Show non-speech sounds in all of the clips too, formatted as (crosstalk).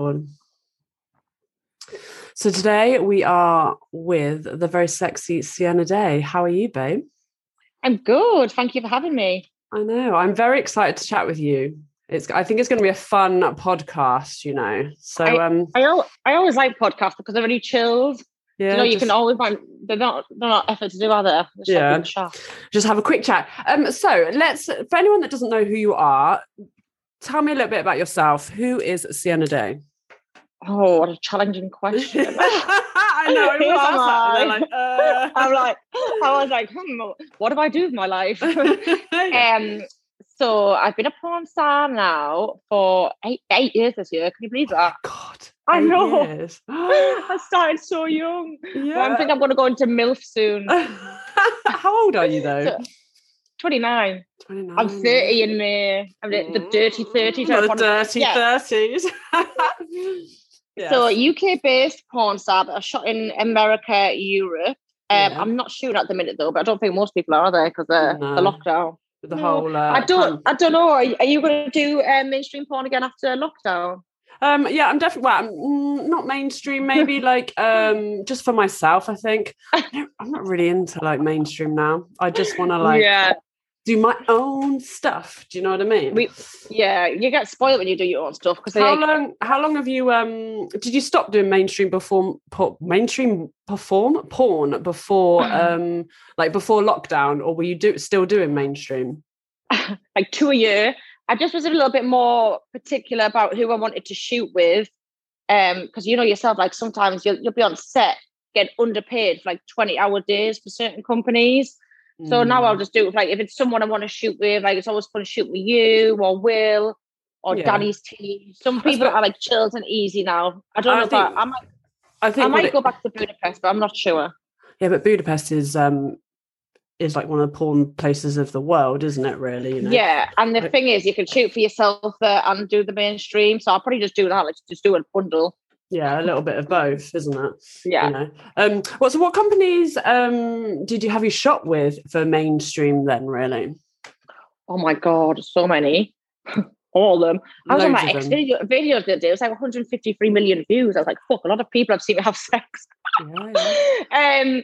porn. So today we are with the very sexy Sienna Day. How are you, babe? I'm good. Thank you for having me. I know. I'm very excited to chat with you. It's. I think it's going to be a fun podcast. You know. So I, um, I, al- I always like podcasts because they're really chilled. yeah, you know, you just, can always find they're not they're not effort to do either. Yeah. just have a quick chat. Um, so let's. For anyone that doesn't know who you are, tell me a little bit about yourself. Who is Sienna Day? Oh, what a challenging question. (laughs) I know. (laughs) Who Who am am I? (laughs) Like, uh... I'm like, I was like, hmm, what do I do with my life? um, so I've been a porn star now for eight eight years this year. Can you believe that? God, I know. years. I started so young. yeah. I think I'm going to go into MILF soon. How old are you though? So- 29. 29. I'm 30 in May. I'm the, the dirty 30s. I the dirty yeah. 30s. Yes. So UK based porn star that are shot in America, Europe. Um, Yeah. I'm not shooting at the minute though, but I don't think most people are there because of the No. lockdown. the no, whole. Uh, I don't. I don't know. Are, you- are you going to do um, mainstream porn again after lockdown? Um, yeah, I'm definitely well, I'm mm, not mainstream. Maybe (laughs) like um, just for myself. I think I I'm not really into like mainstream now. I just want to like yeah, do my own stuff. Do you know what I mean? We- yeah. You get spoiled when you do your own stuff because how like, long? How long have you? Um, did you stop doing mainstream perform? Po- mainstream perform porn before? (clears throat) Um, like before lockdown, or were you do still doing mainstream? (laughs) like two a year. I just was a little bit more particular about who I wanted to shoot with. Um, because you know yourself, like sometimes you'll you'll be on set, get underpaid for like 20 hour days for certain companies. So now Mm. I'll just do it like if it's someone I want to shoot with, like it's always fun to shoot with you or Will or Yeah. Danny's team. Some people are like chilled and easy now. I don't I know if I, think- I might I think I might it- go back to Budapest, but I'm not sure. Yeah, but Budapest is um is like one of the porn places of the world, isn't it? Really, you know. Yeah, and the Like- thing is, you can shoot for yourself there and do the mainstream. So I'll probably just do that. Like just do a bundle. Yeah, a little bit of both, isn't it? Yeah. You know. Um. What? So, what companies um did you have you shot with for mainstream then? Really? Oh my god, so many. (laughs) All of them. I was on Loads my ex video video the other day. It was like 153 million views. I was like, fuck, a lot of people have seen me have sex. Yeah, yeah. (laughs) um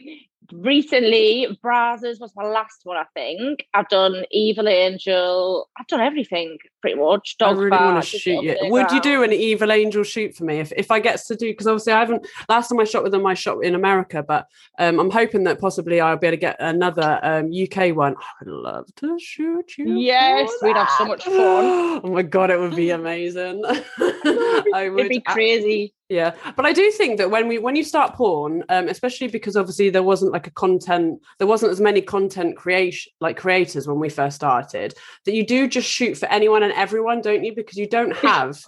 recently, Brazzers was my last one, I think. I've done Evil Angel. I've done everything pretty much. I really want to shoot you. Would you do an evil angel shoot for me if, if I get to do? Because obviously I haven't. Last time I shot with them, I shot in America, but um, I'm hoping that possibly I'll be able to get another um, UK one. I would love to shoot you. Yes, we'd have so much fun. (gasps) Oh my god, it would be (laughs) amazing. (laughs) I would It'd be crazy. Yeah, but I do think that when we when you start porn, um, especially because obviously there wasn't like a content, there wasn't as many content creation like creators when we first started. That you do just shoot for anyone and everyone, don't you? Because you don't have,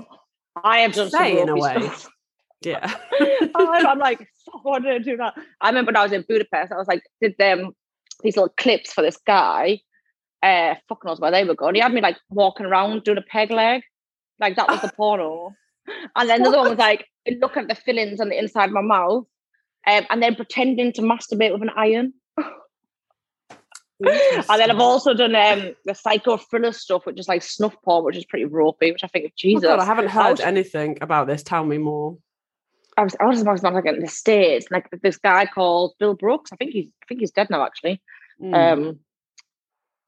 I have done Say in a way. stuff. yeah, (laughs) I'm, I'm like, so I to do that. I remember when I was in Budapest, I was like, did them these little clips for this guy. Uh, fuck knows where they were going. He had me like walking around doing a peg leg, like that was the (laughs) porno. And then the other one was like looking at the fillings on the inside of my mouth, um, and then pretending to masturbate with an iron. And then I've also done um, the psycho thriller stuff, which is like snuff porn, which is pretty ropey, which I think, Oh Jesus. God, I haven't heard was- anything about this. Tell me more. I was I was about to like in the States, like this guy called Bill Brooks. I think he's I think he's dead now actually. Mm. Um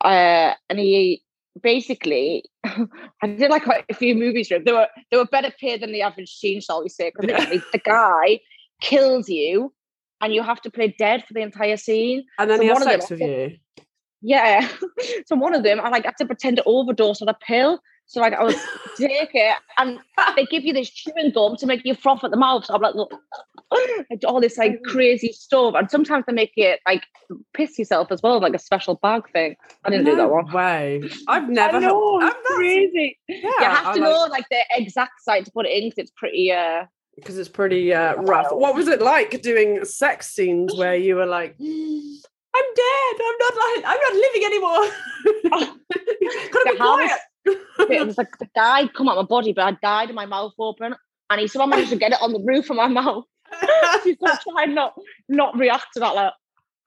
uh and he basically (laughs) I did like quite a few movies him. They were they were better paid than the average teen, shall we say, because Yeah. the guy kills you and you have to play dead for the entire scene. and then so he has one of them- with you. Yeah. (laughs) so one of them, I like had to pretend to overdose on a pill. So like I was take it and they give you this chewing gum to make you froth at the mouth. So I'm like, look, I do all this like crazy stuff. And sometimes they make it like piss yourself as well, like a special bag thing. I didn't do that one. Way. I've never. I know, I've it's crazy. Yeah, you have I to like- know like the exact site to put it in because it's pretty uh because it's pretty uh, rough. What was it like doing sex scenes where you were like, "I'm dead. I'm not like I'm not living anymore." (laughs) (laughs) Gotta be quiet. It was like the guy come out my body, but I died in my mouth open. And he somehow managed to get it on the roof of my mouth. (laughs) She's gonna try and not not react to that like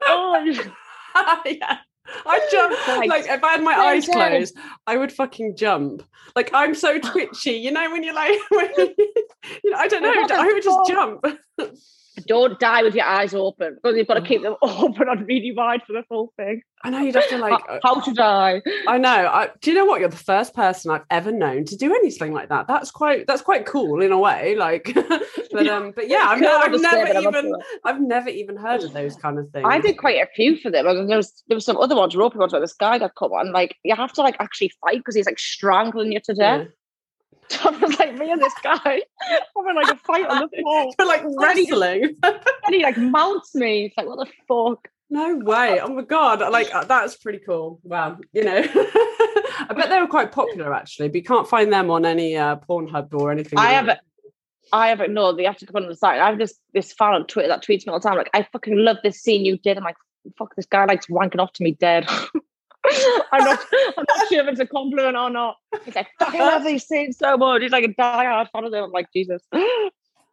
oh (laughs) (laughs) yeah. I jump Like, if I had my eyes closed, I would fucking jump. Like I'm so twitchy, you know, when you're like, when you, you I don't know. I would just jump. Don't die with your eyes open because you've got to keep them (laughs) open and really wide for the full thing. I know you'd have to like. (laughs) how, to die? I know. I, do you know what? You're the first person I've ever known to do anything like that. That's quite. That's quite cool in a way. Like, (laughs) but um, but yeah, I've, I've never even. I've never even heard of those kind of things. I did quite a few for them. there was there was some other ones, roping ones, like this guy got caught on. Like you have to like actually fight because he's like strangling you to death. Yeah. (laughs) I was like, me and this guy (laughs) having like a fight on the (laughs) floor. We're like wrestling. and he like mounts me. It's like, what the fuck? No way. Oh my god. Like uh, that's pretty cool. Wow. You know. I bet they were quite popular actually, but you can't find them on any uh Pornhub or anything. I haven't I haven't no, they have to come on the site. I have this this fan on Twitter that tweets me all the time, like, I fucking love this scene you did. I'm like, fuck, this guy likes wanking off to me dead. I'm not, I'm not sure if it's a compliment or not. He's like, I love these scenes so much. He's like a diehard fan of them. I'm like, Jesus. (gasps)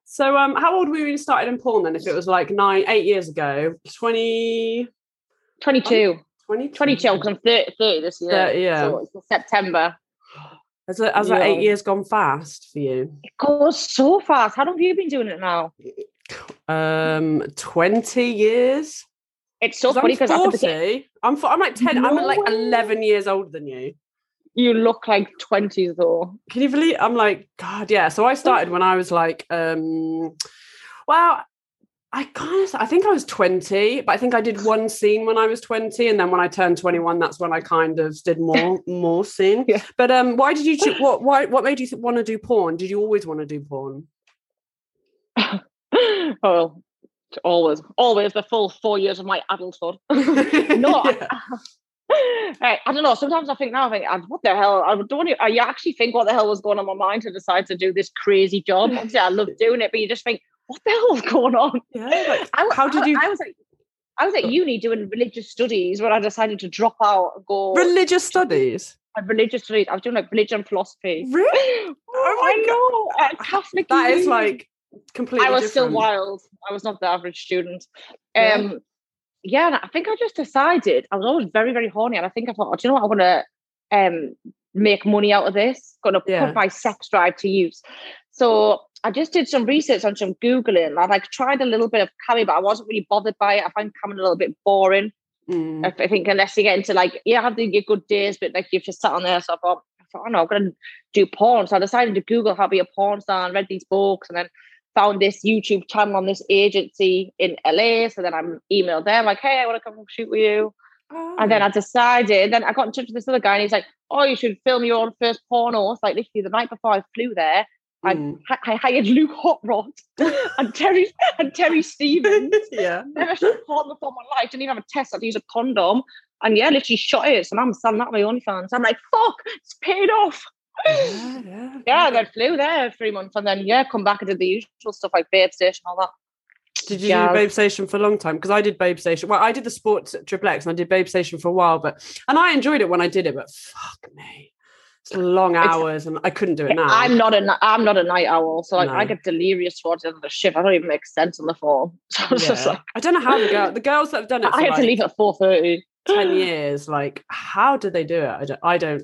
So, um, how old were you when you started in porn then? If it was like nine, eight years ago, 20... 22. 20, 22, because I'm 30, 30 this year. 30, yeah. So it's September. (gasps) Has, it, has yeah. that eight years gone fast for you? It goes so fast. How long have you been doing it now? Um, 20 years. It's so funny because I'm 40. I'm, I'm like 10, no I'm like 11 years older than you. You look like 20 though. Can you believe I'm like, God, yeah. So I started when I was like, um, well, I kind of, I think I was 20, but I think I did one scene when I was 20. And then when I turned 21, that's when I kind of did more, (laughs) more scene. Yeah. But um, why did you, what, why, what made you want to do porn? Did you always want to do porn? (laughs) oh, always, always the full four years of my adulthood. (laughs) no, (laughs) yeah. (laughs) I, I, don't know. Sometimes I think now, I think, what the hell? I don't. I actually think what the hell was going on in my mind to decide to do this crazy job. Obviously, I love doing it, but you just think, what the hell's going on? Yeah. Like, I, how did you? I, I was like, I was at uni doing religious studies when I decided to drop out and go religious studies. religious studies. I was doing like religion philosophy. Really? Oh, I oh know. At Catholic. That uni. is like completely. I was different. still wild. I was not the average student. Um, yeah, yeah I think I just decided I was always very, very horny, and I think I thought, oh, do you know what? I want to um make money out of this. Going to yeah. put my sex drive to use. So I just did some research on some googling. I like tried a little bit of cami, but I wasn't really bothered by it. I find cami a little bit boring. Mm. I, I think unless you get into like, yeah, have your good days, but like you've just sat on there. So I thought, I thought, oh no, I'm gonna do porn. So I decided to Google how to be a porn star and read these books, and then found this YouTube channel on this agency in LA. So then I'm emailed them like, hey, I want to come shoot with you. Oh. And then I oh. decided, then I got in touch with this other guy and he's like, oh, you should film your own first porno. It's like literally the night before I flew there. Mm. I, I hired Luke Hot Rod (laughs) and Terry and Terry Stevens. (laughs) yeah. Never shot porn before my life. Didn't even have a test. I had to use a condom. And yeah, literally shot it. So now I'm selling that on my OnlyFans. I'm like, fuck, it's paid off. (laughs) Yeah, yeah. yeah, then flew there three months and then yeah, come back and did the usual stuff like Babe Station, all that. Did you yeah. do Babe Station for a long time? Because I did Babe Station. Well, I did the sports triple X and I did Babe Station for a while, but and I enjoyed it when I did it, but fuck me. It's long hours and I couldn't do it now. I'm not a I'm not a night owl, so like no. I get delirious towards the end of the shift. I don't even make sense on the phone. (laughs) So yeah. like, I don't know how the girl the girls that have done it. (laughs) I had like to leave at four thirty. 10 (gasps) years like how did they do it i don't i don't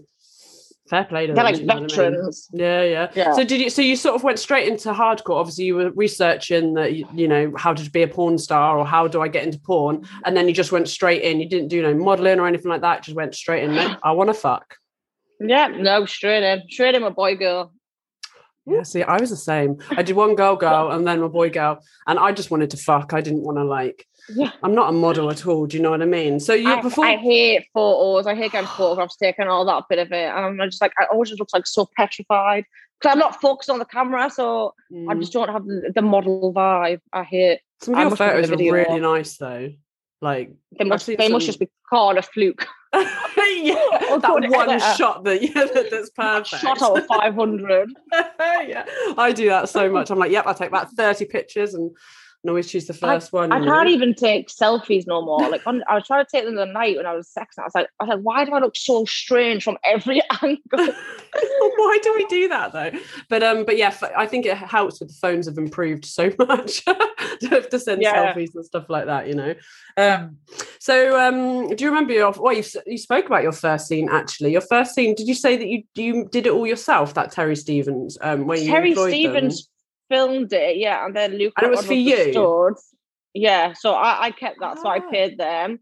fair play to They're them, like veterans. I mean? yeah, yeah, yeah. So did you? So you sort of went straight into hardcore. Obviously, you were researching that. You know how to be a porn star or how do I get into porn, and then you just went straight in. You didn't do no modeling or anything like that. Just went straight in. I want to fuck. Yeah, no, straight in, straight in, my boy girl. Yeah, see, I was the same. I did one girl girl and then my boy girl, and I just wanted to fuck. I didn't want to like yeah. I'm not a model at all. Do you know what I mean? So you I, I hate photos. I hate getting photographs taken, all that bit of it. And I'm just like, I always just looks like so petrified because I'm not focused on the camera, so mm. I just don't have the, the, model vibe. I hate. Some of your photos are really nice though. Like they must, they some... must just be called a fluke. (laughs) (laughs) yeah, that one shot that yeah, that, that's (laughs) perfect. Shot out five hundred. yeah, I do that so much. I'm like, yep, I take about thirty pictures and and always choose the first I, one. I can't know? even take selfies no more. Like on, I was trying to take them the night when I was sexing. I was like, I was like, why do I look so strange from every (laughs) angle? (laughs) why do we do that though? But um, but yeah, I think it helps with the phones have improved so (laughs) much to have to send yeah. selfies and stuff like that. You know. Um, so um, do you remember your? Well, you you spoke about your first scene actually. Your first scene. Did you say that you you did it all yourself? That Terry Stevens um, where you Terry Stevens. Them? Filmed it, yeah, and then Luke And it was for you? Stored. Yeah, so I, I kept that, so I Ah. paid them.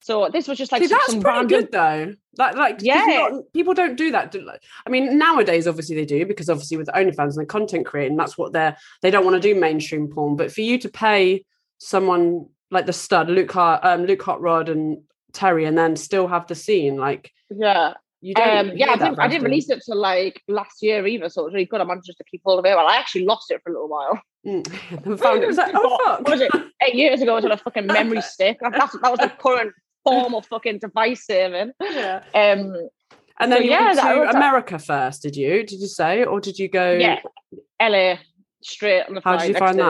So this was just like See, some, that's pretty random. good though. Like, like Yeah. not- people don't do that. Do, like, I mean, nowadays obviously they do because obviously with OnlyFans and the content creating, that's what they're they don't want to do mainstream porn. But for you to pay someone like the stud, Luke Hart, um, Luke Hot Rod and Terry, and then still have the scene, like Yeah, you don't. um, yeah. I didn't, I didn't release it till like last year either, so it was really good. I managed just to keep hold of it. Well, I actually lost it for a little while. Mm. Found it. It was like, oh fuck. (laughs) What was it? Eight years ago, it was on a fucking (laughs) memory stick. That- That's, that was the current form of fucking device saving. Yeah. Um, And then So, you yeah, went to was- America first, did you? Did you say, or did you go? yeah, LA straight on the How flight. did you next find day.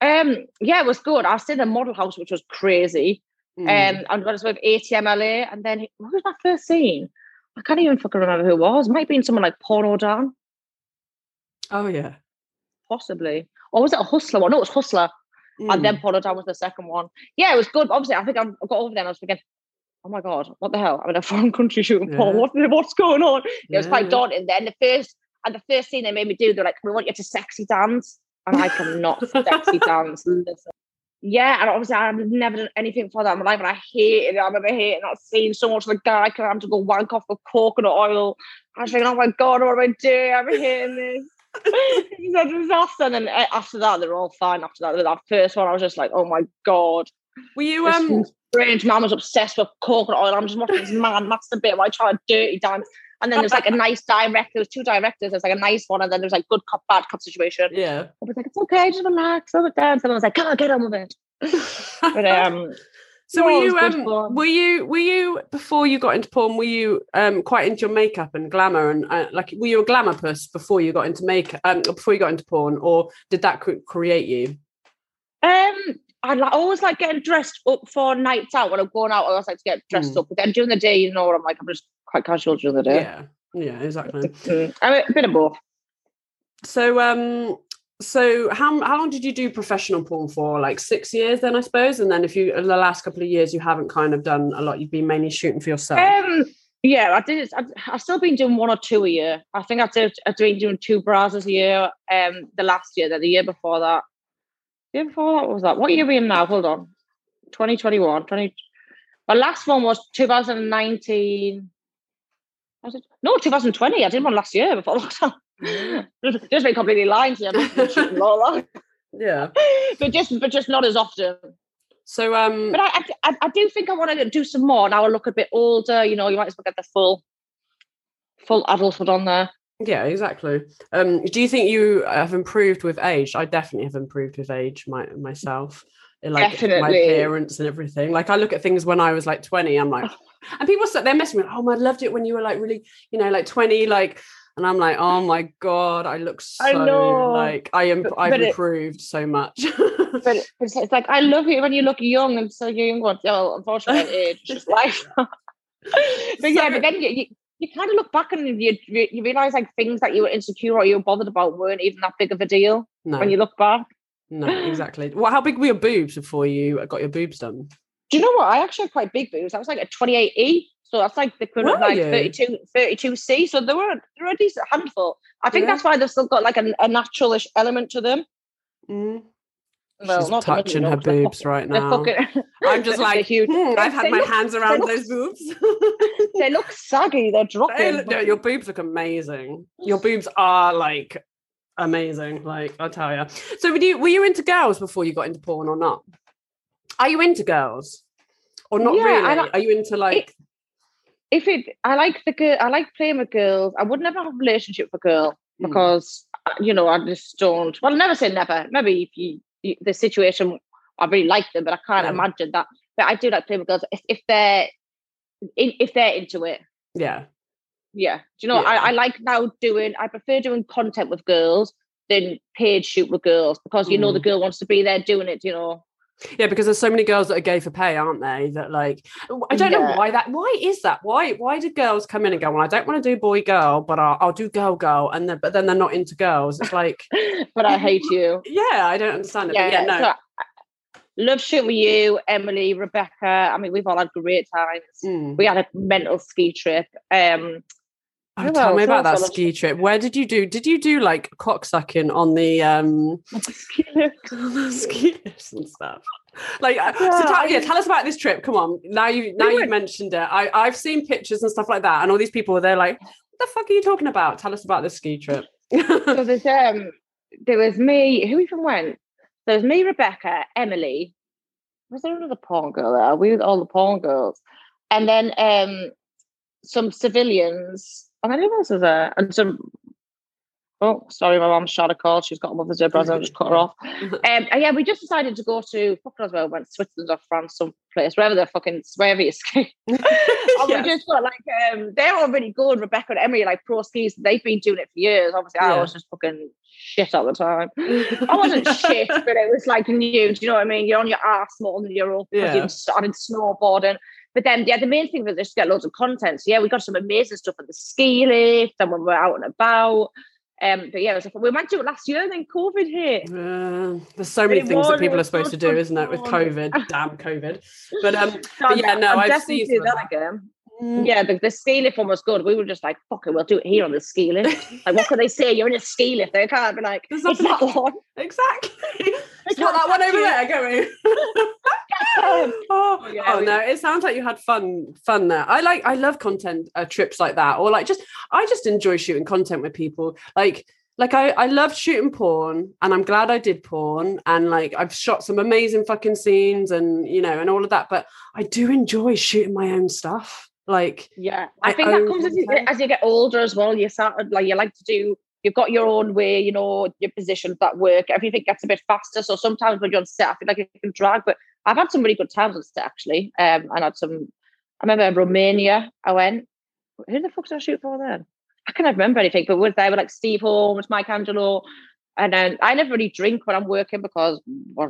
that? Um, yeah, it was good. I was in the model house, which was crazy. Mm. Um, and I was with ATM LA, and then what was my first scene? I can't even fucking remember who it was. Might have been someone like Porno Dan, oh yeah. possibly. Or was it a Hustler one? No, it was Hustler. Mm. And then Porno Dan was the second one. Yeah, it was good. Obviously, I think I I got over there and I was thinking, oh my God, what the hell? I'm in a (laughs) foreign country shooting porn. Yeah. What, what's going on? It was quite daunting. Then the first, and the first scene they made me do, they're like, we want you to sexy dance. And I cannot (laughs) sexy dance. Listen. Yeah, and obviously I've never done anything for that in my life, and I hated it. I remember hating that scene so much. Of the guy coming having to go wank off the coconut oil. I was thinking, oh my god, what am I doing? I'm hating this. (laughs) it's a disaster. And then uh, after that, they're all fine. After that, that first one, I was just like, oh my god. Were you um? strange man was obsessed with coconut oil. I'm just watching this man masturbate while I try to dirty dance. And then there's like a nice director. There's two directors. There's like a nice one, and then there's like good cop, bad cop situation. Yeah. I was like, it's okay, just relax, let it. And I was like, come on, get on with it. (laughs) But um, So No, were you um were you were you before you got into porn were you um quite into your makeup and glamour and uh, like were you a glamour puss before you got into makeup um before you got into porn or did that cre- create you? um, I li- always like getting dressed up for nights out when I'm going out. I always like to get dressed Mm. up. But then during the day, you know, what I'm like, I'm just quite casual during the day. Yeah. Yeah, exactly. Mm, I'm a bit of both. So um so how how long did you do professional porn for? Like 6 years then I suppose and then if you in the last couple of years you haven't kind of done a lot you've been mainly shooting for yourself. Um, yeah, I did. I, I've still been doing one or two a year. I think I did. I've been doing two Brazzers a year. Um, the last year, then the year before that. The year before that what was that? What year are we in now? Hold on, 2021, 20. My last one was 2019. Was it? No, 2020. I did one last year before (laughs) lockdown. just, just been completely lying to you. I'm just shooting all that. yeah. (laughs) but just, but just not as often. So um But I, I, I do think I want to do some more. Now I look a bit older. You know, you might as well get the full, full adulthood on there. Yeah, exactly. Um, do you think you have improved with age? I definitely have improved with age, my myself. Like my Definitely. appearance and everything. Like I look at things when I was like 20, I'm like, and people start they're messing with, oh, I loved it when you were like really, you know, like 20, like, and I'm like, oh my god, I look so I know. like I am. But- I've but it- improved so much. (laughs) But it's, it's like I love it when you look young and so young. Well, unfortunately, age just life. (laughs) (laughs) but yeah, but then you, you, you kind of look back and you you you realize like things that you were insecure or you were bothered about weren't even that big of a deal no, when you look back. no, exactly. Well, how big were your boobs before you got your boobs done? Do you know what? I actually had quite big boobs. I was like a 28E. So that's like the equivalent like you? 32, 32C. So there were, they were a decent handful. I think Yeah. that's why they've still got like a, a naturalish element to them. Mm. Well, She's not touching her boobs fucking- (laughs) right now. fucking- (laughs) I'm just (laughs) like, huge. hmm, I've had my look- hands around look- those boobs. they look saggy. They're They dropping. look- no, your boobs look amazing. Your (sighs) boobs are like amazing. Like I tell you. So, were you were you into girls before you got into porn or not? Are you into girls or not Yeah, really? like- Are you into like? if it, I like the girl. I like playing with girls. I would never have a relationship with a girl Mm. because uh, you know I just don't. Well, never say never. Maybe if you, you the situation, I really like them, but I can't imagine that. But I do like playing with girls if, if they're in, if they're into it. yeah, Yeah, do you know? Yeah. I, I like now doing. I prefer doing content with girls than paid shoot with girls because you know the Mm. girl wants to be there doing it. You know. Yeah. Because there's so many girls that are gay for pay, aren't they? That like, I don't know why that. Why is that? Why why do girls come in and go? Well, I don't want to do boy girl, but I'll, I'll do girl girl, and then but then they're not into girls. It's like, (laughs) but I hate you. (laughs) yeah, I don't understand it. yeah, yeah, no. so I- love shooting with you, Emily, Rebecca. I mean, we've all had great times. Mm. We had a mental ski trip. Um, Oh, Who tell me about that else I love ski trip. Where did you do? Did you do like cocksucking on the um (laughs) (laughs) on the ski lifts and stuff? Like, uh, so Yeah, tell, I yeah, tell us about this trip. Come on, now you now We you went- mentioned it. I I've seen pictures and stuff like that, and all these people they're like, "What the fuck are you talking about? Tell us about this ski trip." so there's um there was me who even went there was me rebecca emily was there another porn girl there we were all the porn girls and then um some civilians and then who else is there and some oh sorry my mum's shot a call she's got a mother's day present I just cut her off (laughs) um and yeah we just decided to go to fuck knows where we went Switzerland or France some place wherever the fucking wherever you (laughs) ski (laughs) and we just got like um they're all really good. Rebecca and Emily, like pro skis, they've been doing it for years. Obviously, I was just fucking shit all the time. I wasn't shit, but it was like new. Do you know what I mean? You're on your ass more than you're up Yeah. you started snowboarding. But then, yeah, the main thing was just to get loads of content. So yeah, we got some amazing stuff at the ski lift and when we were out and about. Um, but yeah, was, we went to it last year, and then COVID hit. Uh, there's so many it things that people are supposed to do, isn't it? With. COVID, damn COVID. (laughs) But um, But yeah, no, I've definitely seen do that again. Mm, Yeah, the, the ski lift one was good. We were just like, fuck it, we'll do it here on the ski lift. Like, what can they say? You're in a ski lift. They can't be like, it's nothing- that one. exactly. (laughs) It's can't that one over there going. Um, (laughs) oh, Yeah, oh we- no! It sounds like you had fun, fun there. I like, I love content uh, trips like that, or like just, I just enjoy shooting content with people. Like, like I, I love shooting porn, and I'm glad I did porn, and like I've shot some amazing fucking scenes, and you know, and all of that. But I do enjoy shooting my own stuff. Like, Yeah, My I think that comes as you, content. as you get older as well. You start like you like to do. You've got your own way, you know, your positions that work. Everything gets a bit faster. So sometimes when you're on set, I feel like it can drag. But I've had some really good times on set actually. Um, and had some. I remember Romania. I went. Who the fuck did I shoot for then? I can't remember anything. But was there with like Steve Holmes, Mike Angelo, and then I never really drink when I'm working because well,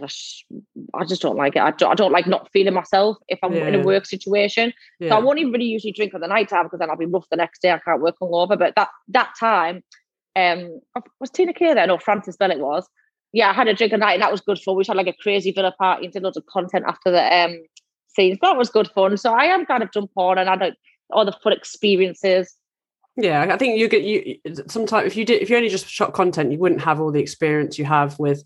I just, don't like it. I don't, I don't like not feeling myself if I'm in a work situation. So I won't even really usually drink at the night time because then I'll be rough the next day. I can't work hungover. But that that time, um, was Tina Kay there? No, Francys Belle it was. Yeah, I had a drink at night and that was good fun. We had like a crazy villa party and did loads of content after the um scenes. That was good fun. So I am kind of jump on and had like, all the fun experiences. Yeah. I think you get you sometimes if you did if you only just shot content, you wouldn't have all the experience you have with,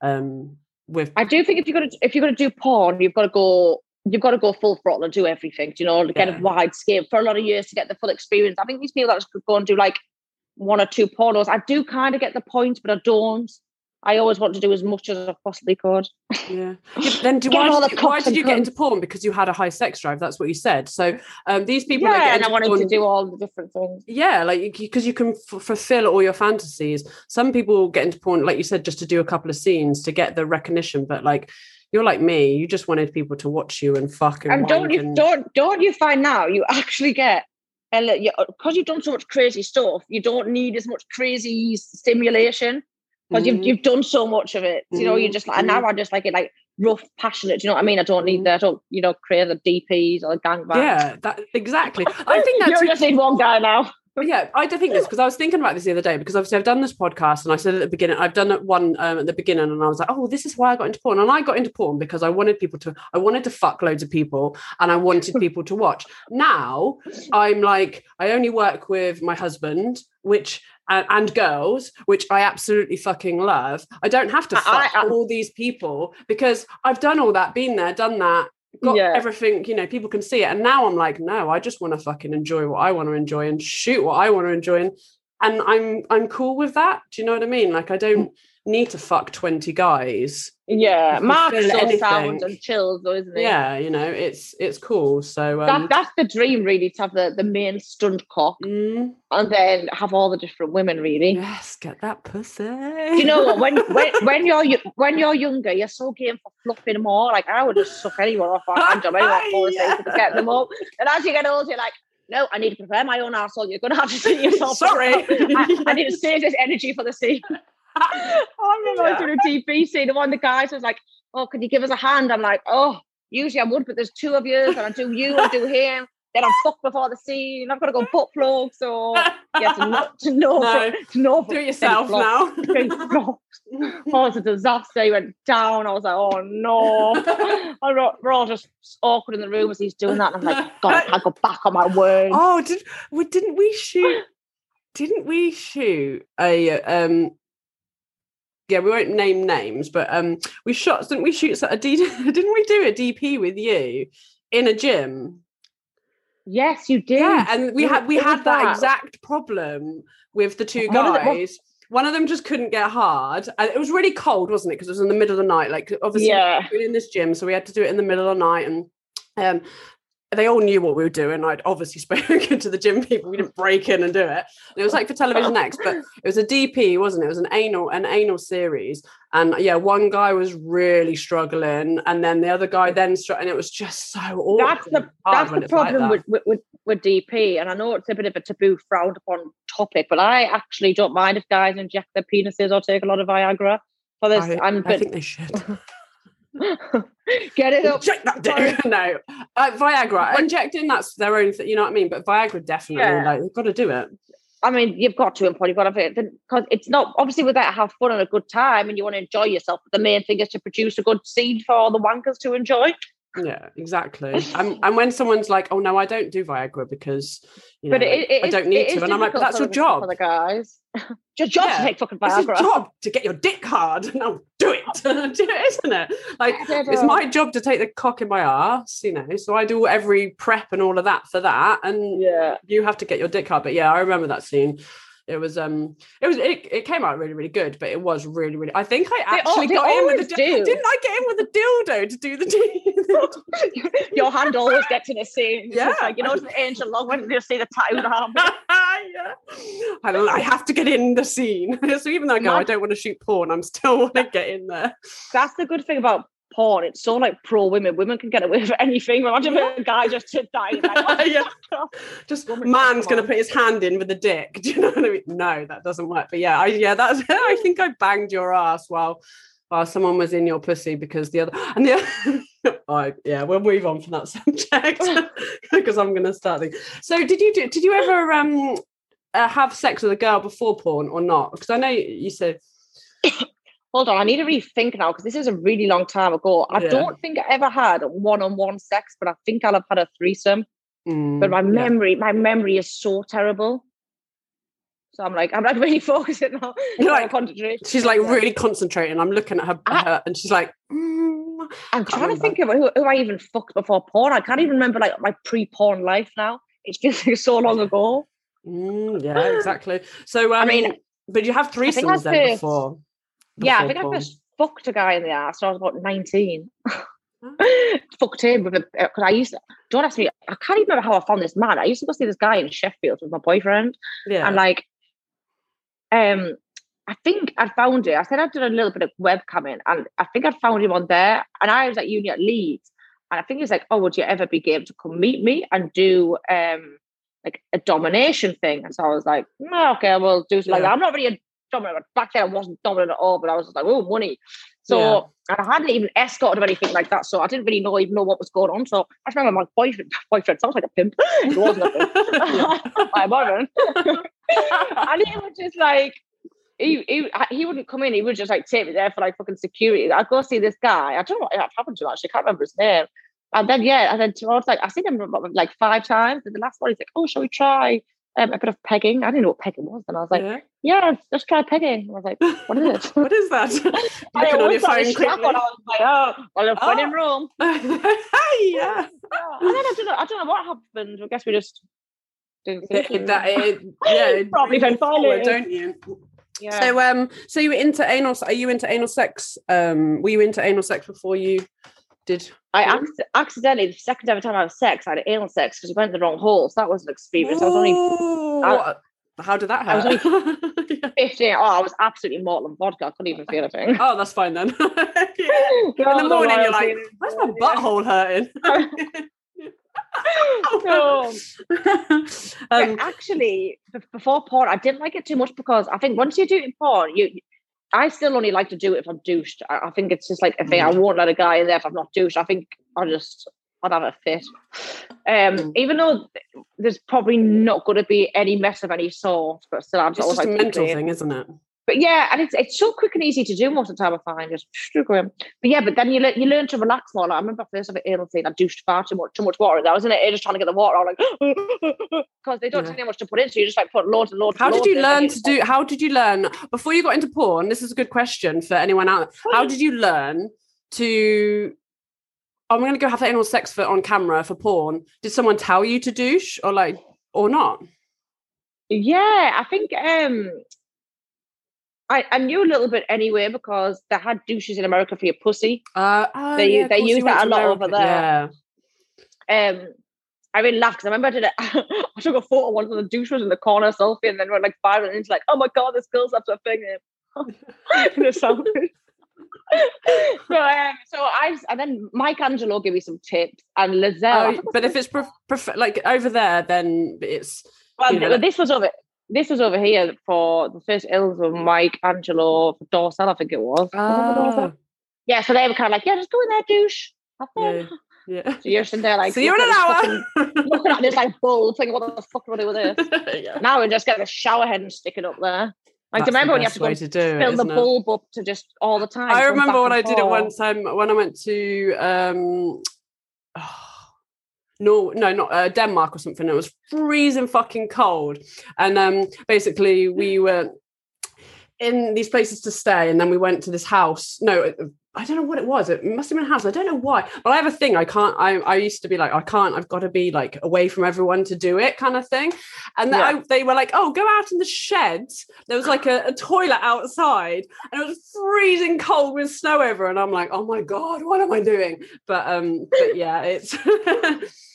um, with I do think if you're gonna if you're gonna do porn, you've got to go you've got to go full throttle and do everything, you know, to get Yeah. a wide scale for a lot of years to get the full experience. I think these people that just go and do like one or two pornos, I do kind of get the point, but I don't. I always want to do as much as I possibly could. Yeah. (laughs) then do, why, all did the you, why did you get into porn? Because you had a high sex drive. That's what you said. So um, these people yeah, and I wanted porn, to do all the different things. yeah, like because you can f- fulfill all your fantasies. Some people get into porn, like you said, just to do a couple of scenes to get the recognition. But like you're like me, you just wanted people to watch you and fuck and, And don't you and- don't don't you find now you actually get because you've done so much crazy stuff, you don't need as much crazy stimulation. Because Mhm. you've you've done so much of it. You know, you Mhm, just like and now I just like it like rough, passionate. Do you know what I mean? I don't need that. I don't you know create the DPs or the gangbangs. yeah, that exactly. (laughs) I think that's you just need one guy now. yeah, I do think this because (laughs) I was thinking about this the other day because obviously I've done this podcast and I said at the beginning I've done one um, at the beginning and I was like, oh, this is why I got into porn and I got into porn because I wanted people to I wanted to fuck loads of people and I wanted (laughs) people to watch. Now I'm like I only work with my husband, which and, and girls, which I absolutely fucking love. I don't have to I- fuck I- all these people because I've done all that, been there, done that, got Yeah. everything, you know, people can see it. And now I'm like, no, I just want to fucking enjoy what I want to enjoy and shoot what I want to enjoy. And and I'm I'm cool with that. Do you know what I mean? Like I don't need to fuck 20 guys. Yeah, Mark's so anything. sound and chills, though, isn't he? Yeah, you know, it's it's cool. So um That, that's the dream, really, to have the, the main stunt cock mm, and then have all the different women, really. yes, get that pussy. you know what? When (laughs) when when you're when you're younger, you're so game for fluffing more. Like I would just suck anyone off my hand job, anyone for sake to get them up. And as you get older, you're like, no, I need to prepare my own arsehole. You're gonna have to see yourself. (laughs) Sorry. (laughs) I, I need to save this energy for the scene. (laughs) I remember I was doing a DP scene, and one of the guys was like, "Oh, could you give us a hand?" I'm like, "Oh, usually I would, but there's two of you, and I do you, I do him." Then I'm fucked before the scene. I've got to go butt plug. So yeah, to no, to (laughs) no, No. to no, Do it yourself now. now. (laughs) oh, it's a disaster. He went down. I was like, oh no. I wrote, we're all just awkward in the room as he's doing that. And I'm like, God, I can't go back on my word. oh, did we didn't we shoot didn't we shoot a um yeah, we won't name names, but um we shot didn't we shoot a D (laughs) didn't we do a DP with you in a gym? Yes, you did. Yeah, and we had we had that that. exact problem with the two One of the- guys. One of them just couldn't get hard, and it was really cold, wasn't it? Because it was in the middle of the night. Like obviously, Yeah. we were in this gym, so we had to do it in the middle of the night, and um, they all knew what we were doing. I'd obviously (laughs) spoken to the gym people. We didn't break in and do it. And it was like for Television X, but it was a DP, wasn't it? It was an anal, an anal series. And yeah, one guy was really struggling, and then the other guy then struck, and it was just so awful. That's the that's the it's like problem that. with, with, with DP, and I know it's a bit of a taboo, frowned upon topic, but I actually don't mind if guys inject their penises or take a lot of Viagra for this. I, I'm I think they should. (laughs) (laughs) get it up. Check that dick. (laughs) no, uh, Viagra injecting. That's their own thing. You know what I mean? But Viagra definitely. Yeah. Like they've got to do it. I mean, you've got to import, you've got to because it's not obviously without have fun and a good time, and you want to enjoy yourself. But the main thing is to produce a good scene for all the wankers to enjoy. Yeah, exactly. (laughs) and, and when someone's like, "Oh no, I don't do Viagra because you know But it, it I is- don't need to," and I'm like, "That's your job. for the guys. Your job Yeah. to take fucking It's your job to get your dick hard. (laughs) No, do it. Oh. (laughs) do it, isn't it? Like it's my job to take the cock in my ass, you know. So I do every prep and all of that for that, and yeah. you have to get your dick hard. But yeah, I remember that scene. It was um, it was it, it came out really really good, but it was really really. I think I actually they got in with the do. didn't I get in with a dildo to do the (laughs) your hand always gets in a scene. Yeah. like, you know, it's an Angel Long when you see the (laughs) tattooed arm. yeah. I, I have to get in the scene. (laughs) so even though I go, I don't want to shoot porn, I'm still want to get in there. That's the good thing about porn. It's so like pro women. Women can get away with (laughs) anything. Imagine if a guy just sit down. Like, (laughs) Yeah. Just Woman, man's going to put his hand in with a dick. (laughs) Do you know what I mean? No, that doesn't work. But yeah, I, yeah, that's. I think I banged your ass while while someone was in your pussy because the other and the other. oh, yeah, we'll move on from that subject because I'm going to start. Thinking. So, did you do? Did you ever um uh, have sex with a girl before porn or not? Because I know you said Hold on, I need to rethink now because this is a really long time ago. I Yeah. don't think I ever had one-on-one sex, but I think I'll have had a threesome. mm, But my yeah. memory, my memory is so terrible. So I'm like, I'm like (laughs) really focusing now. You're like- concentrating. She's like Yeah. really concentrating. I'm looking at her, I- her and she's like, mm. I'm trying to think of who, who I even fucked before porn. I can't even remember like my pre-porn life now. It feels like so long (laughs) ago. Mm, yeah, (laughs) exactly. So, um, I mean, but you have threesomes then before, yeah, I think. I first fucked a guy in the ass when I was about 19. Oh. (laughs) fucked him with a because I used to, don't ask me, I can't even remember how I found this man. I used to go see this guy in Sheffield with my boyfriend. yeah, And like um I think I found it. I said I'd done a little bit of webcamming and I think I found him on there. And I was at uni at Leeds. And I think he was like, Oh, would you ever be game to come meet me and do um like a domination thing? And so I was like, "Mm, okay, we'll do something like that. I'm not really a dominant. Back then I wasn't dominant at all, but I was just like, oh money. So Yeah. and I hadn't even escorted or anything like that. So I didn't really know even know what was going on. So I just remember my boyfriend (laughs) boyfriend sounds like a pimp. It (laughs) wasn't a pimp. my boyfriend. and he was just like he, he he wouldn't come in. He would just like take me there for like fucking security. I'd go see this guy. I don't know what happened to him actually. I can't remember his name. And then yeah, and then towards like I seen him like five times. And the last one he's like, "Oh, shall we try um, a bit of pegging?" I didn't know what pegging was, and I was like, Yeah. "Yeah, let's, try pegging." And I was like, "What is it?" (laughs) what is that? (laughs) And Looking on your I phone was strap quickly. on, I was like, "Oh, well, I'm Oh. in Rome." (laughs) yeah. And then I don't know. I don't know what happened. I guess we just didn't. Think that, it, yeah, Probably been forward, don't you? yeah. So, um, so you were into anal? Are you into anal sex? Um, were you into anal sex before you did? I acc- accidentally the second ever time I had sex, I had anal sex because we went in the wrong hole. So that was an experience. I was only I- how did that happen? I was hurt? (laughs) Yeah. (laughs) 15. Oh, I was absolutely mortal and vodka. I couldn't even feel anything. (laughs) Oh, that's fine then. Yeah. In the morning, you're like, "Where's my butthole hurting?" No. um, actually, be- before porn, I didn't like it too much because I think once you do it in porn, you. I still only like to do it if I'm douched. I, I think it's just like a thing. I won't let a guy in there if I'm not douched. I think I'll just I'd have a fit. Um, Mm. even though there's probably not going to be any mess of any sort, but still, I'm it's always just a like be mental thing, isn't it? But yeah, and it's it's so quick and easy to do most of the time. I find just. But yeah, but then you le- you learn to relax more. Like, I remember first of anal thing, I douched far too much, too much water. I was in it just trying to get the water out, like (laughs) because they don't Yeah. tell you much to put in, so you just like put loads and loads. How and did you learn to do? How did you learn before you got into porn? This is a good question for anyone out. there. How did you learn to? I'm going to go have anal sex for on camera for porn. Did someone tell you to douche or like or not? Yeah, I think um I, I knew a little bit anyway because they had douches in America for your pussy. Uh, oh, They- yeah, they use that a lot over there. Yeah. Um I really laughed because I remember I did it. (laughs) I took a photo once of the douche was in the corner selfie and then went like five minutes like, oh my god, this girl's up to a thing in a selfie. so um, so I and then Mike Angelo gave me some tips and Lizelle. Oh, but if it's pref- pref- like over there, then it's Well, you know, this was over. This was over here for the first ills of Mike Angelo for Dorcel, I think it was. Was it for Dorcel? Ah, Yeah, so they were kind of like, yeah, just go in there, douche. Have fun. yeah, yeah. (laughs) So you're sitting there like, See you in an hour. fucking- looking at this like bull, thinking, what the fuck do I do with this? (laughs) Yeah. Now we just get the shower head and stick it up there. Like, That's do you remember when you have to go to do it, fill the it? bulb up to just all the time? I remember when I did it one time when I went to um (sighs) no no not uh, Denmark or something. It was freezing fucking cold, and um basically we were in these places to stay, and then we went to this house. No. I don't know what it was. It must have been a house. I don't know why. But I have a thing. I can't. I, I used to be like, I can't. I've got to be like away from everyone to do it, kind of thing. And then Yeah. I, they were like, "Oh, go out in the shed." There was like a, a toilet outside, and it was freezing cold with snow over. And I'm like, "Oh my god, what am I doing?" But um, but yeah, it's (laughs)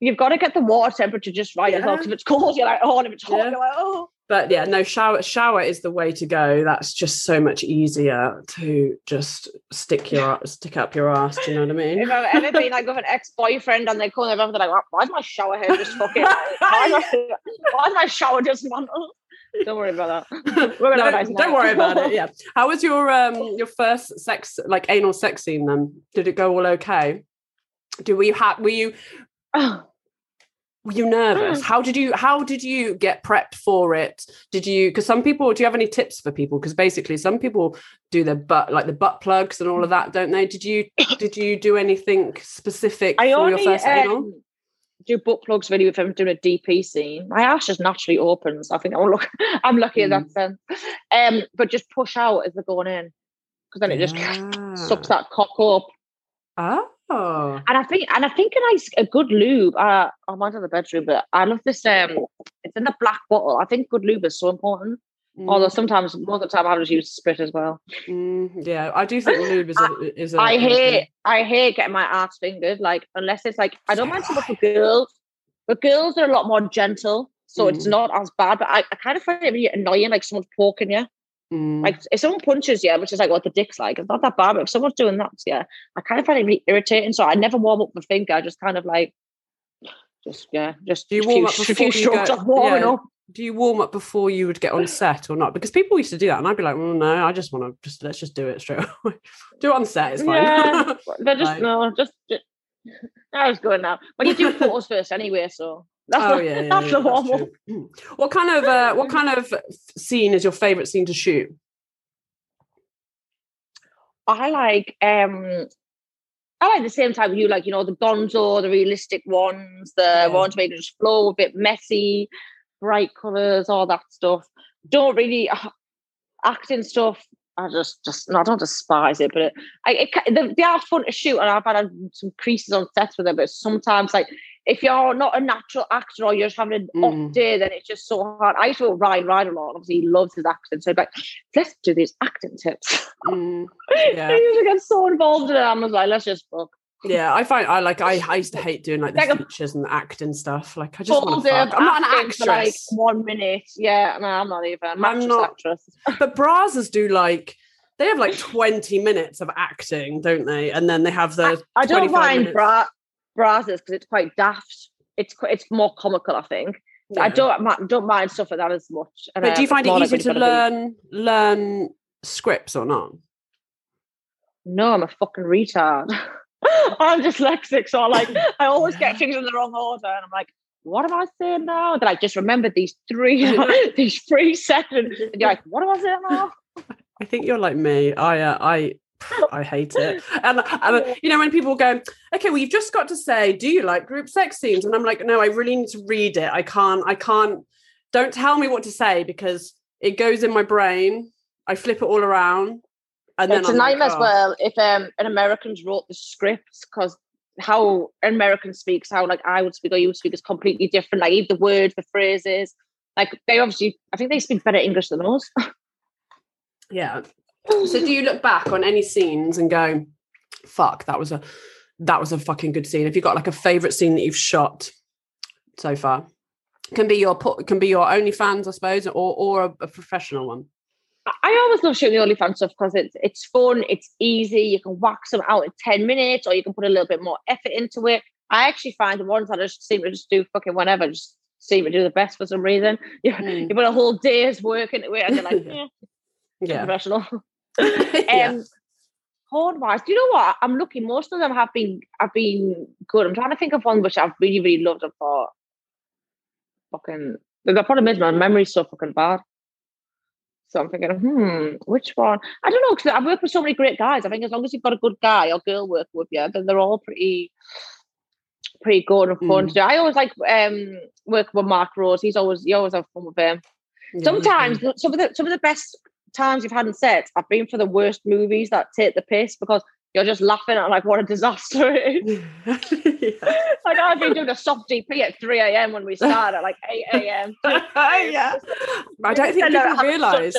You've got to get the water temperature just right as well. Because if it's cold, you're like, oh, and if it's hot, Yeah. you're like, oh. but yeah, no shower. Shower is the way to go. That's just so much easier to just stick your stick up your ass. Do you know what I mean? If I've ever been like with an ex-boyfriend and they call come over, they're like, why is my shower head just fucking, why is my, (laughs) why is my shower just mantled? Don't worry about that. No, nice don't worry about it. Yeah. (laughs) How was your um your first sex like anal sex scene then? Did it go all okay? Do we have were you were you nervous? How did you how did you get prepped for it? Did you because some people do you have any tips for people? Because basically some people do their butt like the butt plugs and all of that, don't they? Did you (coughs) did you do anything specific I for only your first anal? um, do butt plugs really if I'm doing a DP scene. My ass just naturally opens. I think I'm lucky. (laughs) I'm lucky in Mm. that sense. Um, but just push out as they're going in, because then it just (laughs) sucks that cock up. Oh. And I think, and I think a nice, a good lube. Uh, I might have the bedroom, but I love this. Um, it's in the black bottle. I think good lube is so important. Although sometimes, most of the time, I just use sprit as well. Mm, yeah, I do think lube is a, (laughs) is a I hate, I hate getting my ass fingered. Like unless it's like, I don't mind so much for girls, but girls are a lot more gentle, so it's Mm. not as bad. But I, I kind of find it really annoying, like someone's poking you. Mm. Like if someone punches you, which is like what the dick's like, it's not that bad. But if someone's doing that, yeah, I kind of find it really irritating. So I never warm up the finger. I just kind of like, just yeah, just Do you warm few, up before you go- of warming yeah. up. do you warm up before you would get on set or not? Because people used to do that, and I'd be like, "Well, no, I just want to just let's just do it straight (laughs) away. do it on set. It's fine." Yeah, (laughs) they're just Like- no, just, just (laughs) I was going now. But you do photos first anyway, so that's oh yeah, yeah, that's yeah, the that's warm up. true. Mm. What kind of uh, what kind of scene is your favorite scene to shoot? I like um I like the same type of you, like you know, the gonzo, the realistic ones, the Yeah. ones make it just flow a bit messy, bright colours, all that stuff. Don't really uh, acting stuff. I just, just no, I don't despise it, but it, I, it, they, they are fun to shoot, and I've had some creases on sets with them. But sometimes, like if you're not a natural actor or you're just having an Mm. off day, then it's just so hard. I used to Ryan Ryan a lot. Obviously, he loves his acting, so like, let's do these acting tips. Mm, (laughs) Yeah. I used to get so involved in it. I was like, let's just book. yeah, I find I like I, I used to hate doing like the Like features and acting stuff. Like I just want to day of fuck. I'm not an for, like actress, one minute. Yeah, no, I'm not even. I'm I'm actress, not- actress. (laughs) but Brazzers do like they have like 20 minutes of acting, don't they? And then they have the I don't 25 mind minutes. bra brazzers because it's quite daft. It's quite, it's more comical, I think. I Yeah. don't don't mind stuff like that as much. And, But do you um, find it like easy to a bit- learn learn scripts or not? No, I'm a fucking retard. (laughs) I'm dyslexic, so I like (laughs) I always get things in the wrong order, and I'm like, what am I saying now? That I just remember these three (laughs) these three seconds, and you're like, what am I saying now? I think you're like me. I uh, I (sighs) I hate it. (laughs) And, and you know when people go, okay, well you've just got to say, do you like group sex scenes? And I'm like, no, I really need to read it. I can't. I can't. Don't tell me what to say because it goes in my brain. I flip it all around. And it's a nightmare like, oh. as well if um, an Americans wrote the scripts because how an American speaks, how like I would speak or you would speak is completely different. Like even the words, the phrases, like they obviously, I think they speak better English than us. (laughs) yeah. So do you look back on any scenes and go, "Fuck, that was a that was a fucking good scene"? Have you got like a favorite scene that you've shot so far? Can be your can be your OnlyFans, I suppose, or or a, a professional one. I always love shooting the OnlyFans stuff because it's it's fun, it's easy. You can wax them out in ten minutes, or you can put a little bit more effort into it. I actually find the ones that just seem to just do fucking whatever, just seem to do the best for some reason. (laughs) You, mm. you put a whole day's work into it, and you're like, (laughs) eh, yeah, professional. (laughs) (laughs) yeah. um, porn wise, do you know what? I'm looking. Most of them have been have been good. I'm trying to think of one which I've really really loved and thought, fucking. The problem is my memory's so fucking bad. So I'm thinking, hmm, which one? I don't know because I've worked with so many great guys. I think as long as you've got a good guy or girl work with you, then they're all pretty, pretty good and fun mm. to do. I always like um work with Mark Rose. He's always you always have fun with him. Yeah, Sometimes yeah. some of the some of the best times you've had in sets, I've been for the worst movies that take the piss because you're just laughing at like what a disaster it is. (laughs) yeah. Like I've been doing a soft DP at 3 a.m. when we start at like 8 a.m. (laughs) yeah. I don't think people realise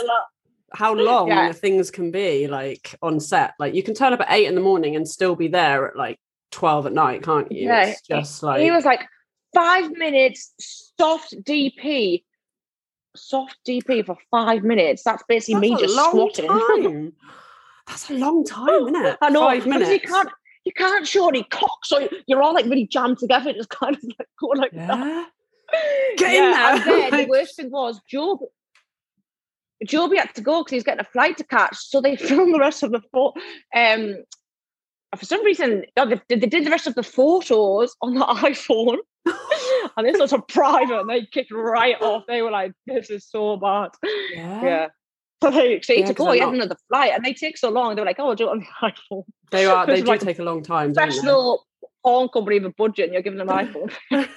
how long yeah. things can be like on set. Like you can turn up at eight in the morning and still be there at like 12 at night, can't you? Yeah. It's just like he was like five minutes soft DP. Soft DP for five minutes. That's basically That's me just squatting. (laughs) That's a long time, isn't it? I know. Five minutes. You can't you can't show any cock, so you're all like really jammed together, just kind of like go like yeah. that. (laughs) Get yeah, in there. And (laughs) then the worst thing was Joe Joby had to go because he's getting a flight to catch. So they filmed the rest of the photo. Um, for some reason, they did the rest of the photos on the iPhone. And this was a private, and they kicked right off. They were like, "This is so bad." Yeah. yeah. So they say yeah, to go, he had another flight, and they take so long. They were like, "Oh, I'll do it on the iPhone." They are. They do like take a long time. Professional porn company with a budget, and you're giving them (laughs) iPhone. (laughs)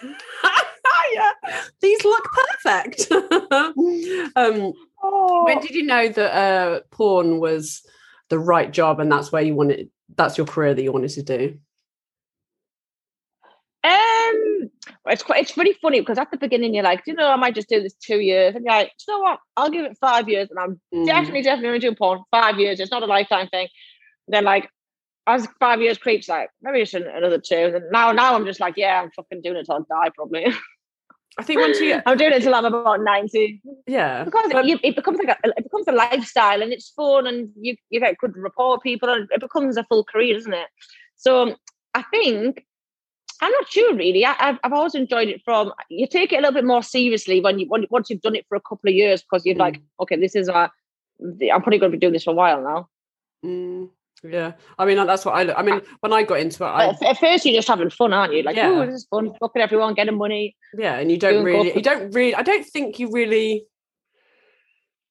yeah, these look perfect. (laughs) um, oh. When did you know that uh, porn was the right job, and that's where you wanted? That's your career that you wanted to do. Um, it's quite it's really funny because at the beginning you're like, you know, I might just do this two years, and you're like, you know what? I'll give it five years, and I'm mm. definitely definitely going to do porn five years. It's not a lifetime thing. And then like, as five years creeps, like maybe it's another two. And now now I'm just like, yeah, I'm fucking doing it till I die probably. I think once you get, (laughs) I'm doing it until I'm about ninety. Yeah, because but... it, it, becomes like a, it becomes a lifestyle and it's fun and you you get good rapport with people and it becomes a full career, doesn't it? So I think I'm not sure really. I, have I've always enjoyed it from you take it a little bit more seriously when you when, once you've done it for a couple of years because you're mm. like, okay, this is a I'm probably going to be doing this for a while now. Mm. Yeah, I mean that's what I. I mean, when I got into it, I, at first you're just having fun, aren't you? Like, yeah. oh, this is fun, fucking everyone, getting money. Yeah, and you don't really, you don't really, I don't think you really.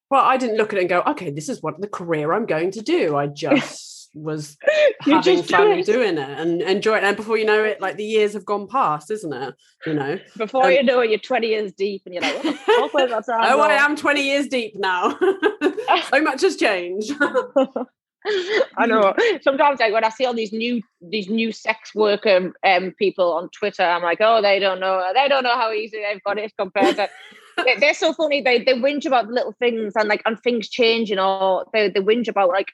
Well, I didn't look at it and go, okay, this is what the career I'm going to do. I (laughs) just was (laughs) having fun do doing it and enjoying it. And before you know it, like the years have gone past, isn't it? You know, before um, you know it, you're 20 years deep, and you're like, what the fuck (laughs) oh, I am 20 years deep now. (laughs) so much has changed. I know. Sometimes like when I see all these new these new sex worker um, people on Twitter, I'm like, oh, they don't know, they don't know how easy they've got it compared to. they, are so funny. They they whinge about little things and like and things changing, or they they whinge about like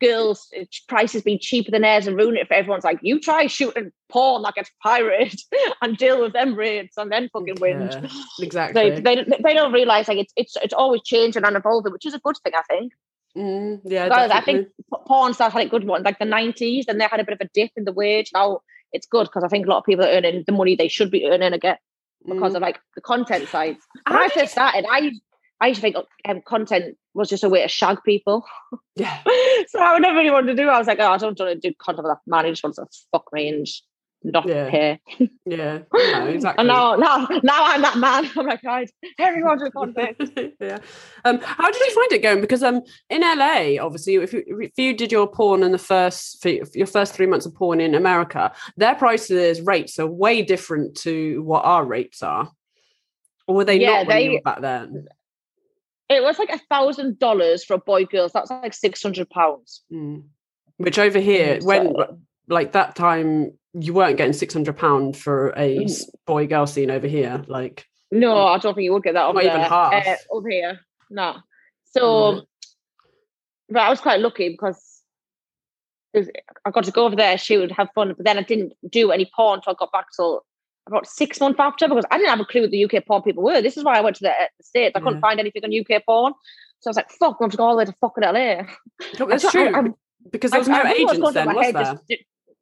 girls prices being cheaper than theirs and ruin it for everyone's like you try shooting porn that gets pirated (laughs) and deal with them rates and then fucking whinge yeah, (gasps) exactly they, they, they don't realize like it's it's it's always changing and evolving which is a good thing i think Mm, yeah, I think porn stars had a good one, like the nineties, and they had a bit of a dip in the wage. Now it's good because I think a lot of people are earning the money they should be earning again because mm. of like the content sides. When I, I first started, I I used to think um, content was just a way to shag people. (laughs) Yeah. (laughs) so I would never really want to do. I was like, oh, I don't want to do content with that man. He just wants to fuck me and not Yeah. pay. (laughs) Yeah, no, exactly. And now, now, now I'm that man. I'm like, right, everyone's a convict. yeah. Um, how did you find it going? Because um, in LA, obviously, if you, if you did your porn in the first your first three months of porn in America, their prices rates are way different to what our rates are. Or were they Yeah, not they- back then? It was like a thousand dollars for a boy girls. That's like six hundred pounds. Mm. Which over here, Mm, when like that time, you weren't getting six hundred pound for a Mm. boy girl scene over here. Like, No, I don't think you would get that over Not even there. half. Uh, over here, no. So, Mm. but I was quite lucky because was, I got to go over there, She would have fun. But then I didn't do any porn until I got back till about six months after because I didn't have a clue what the UK porn people were. This is why I went to the, uh, the States. I couldn't find anything on UK porn. So I was like, fuck, I'm going to go all the way to fucking LA. that's I- true. I- because there was no I- I agents then, was there? just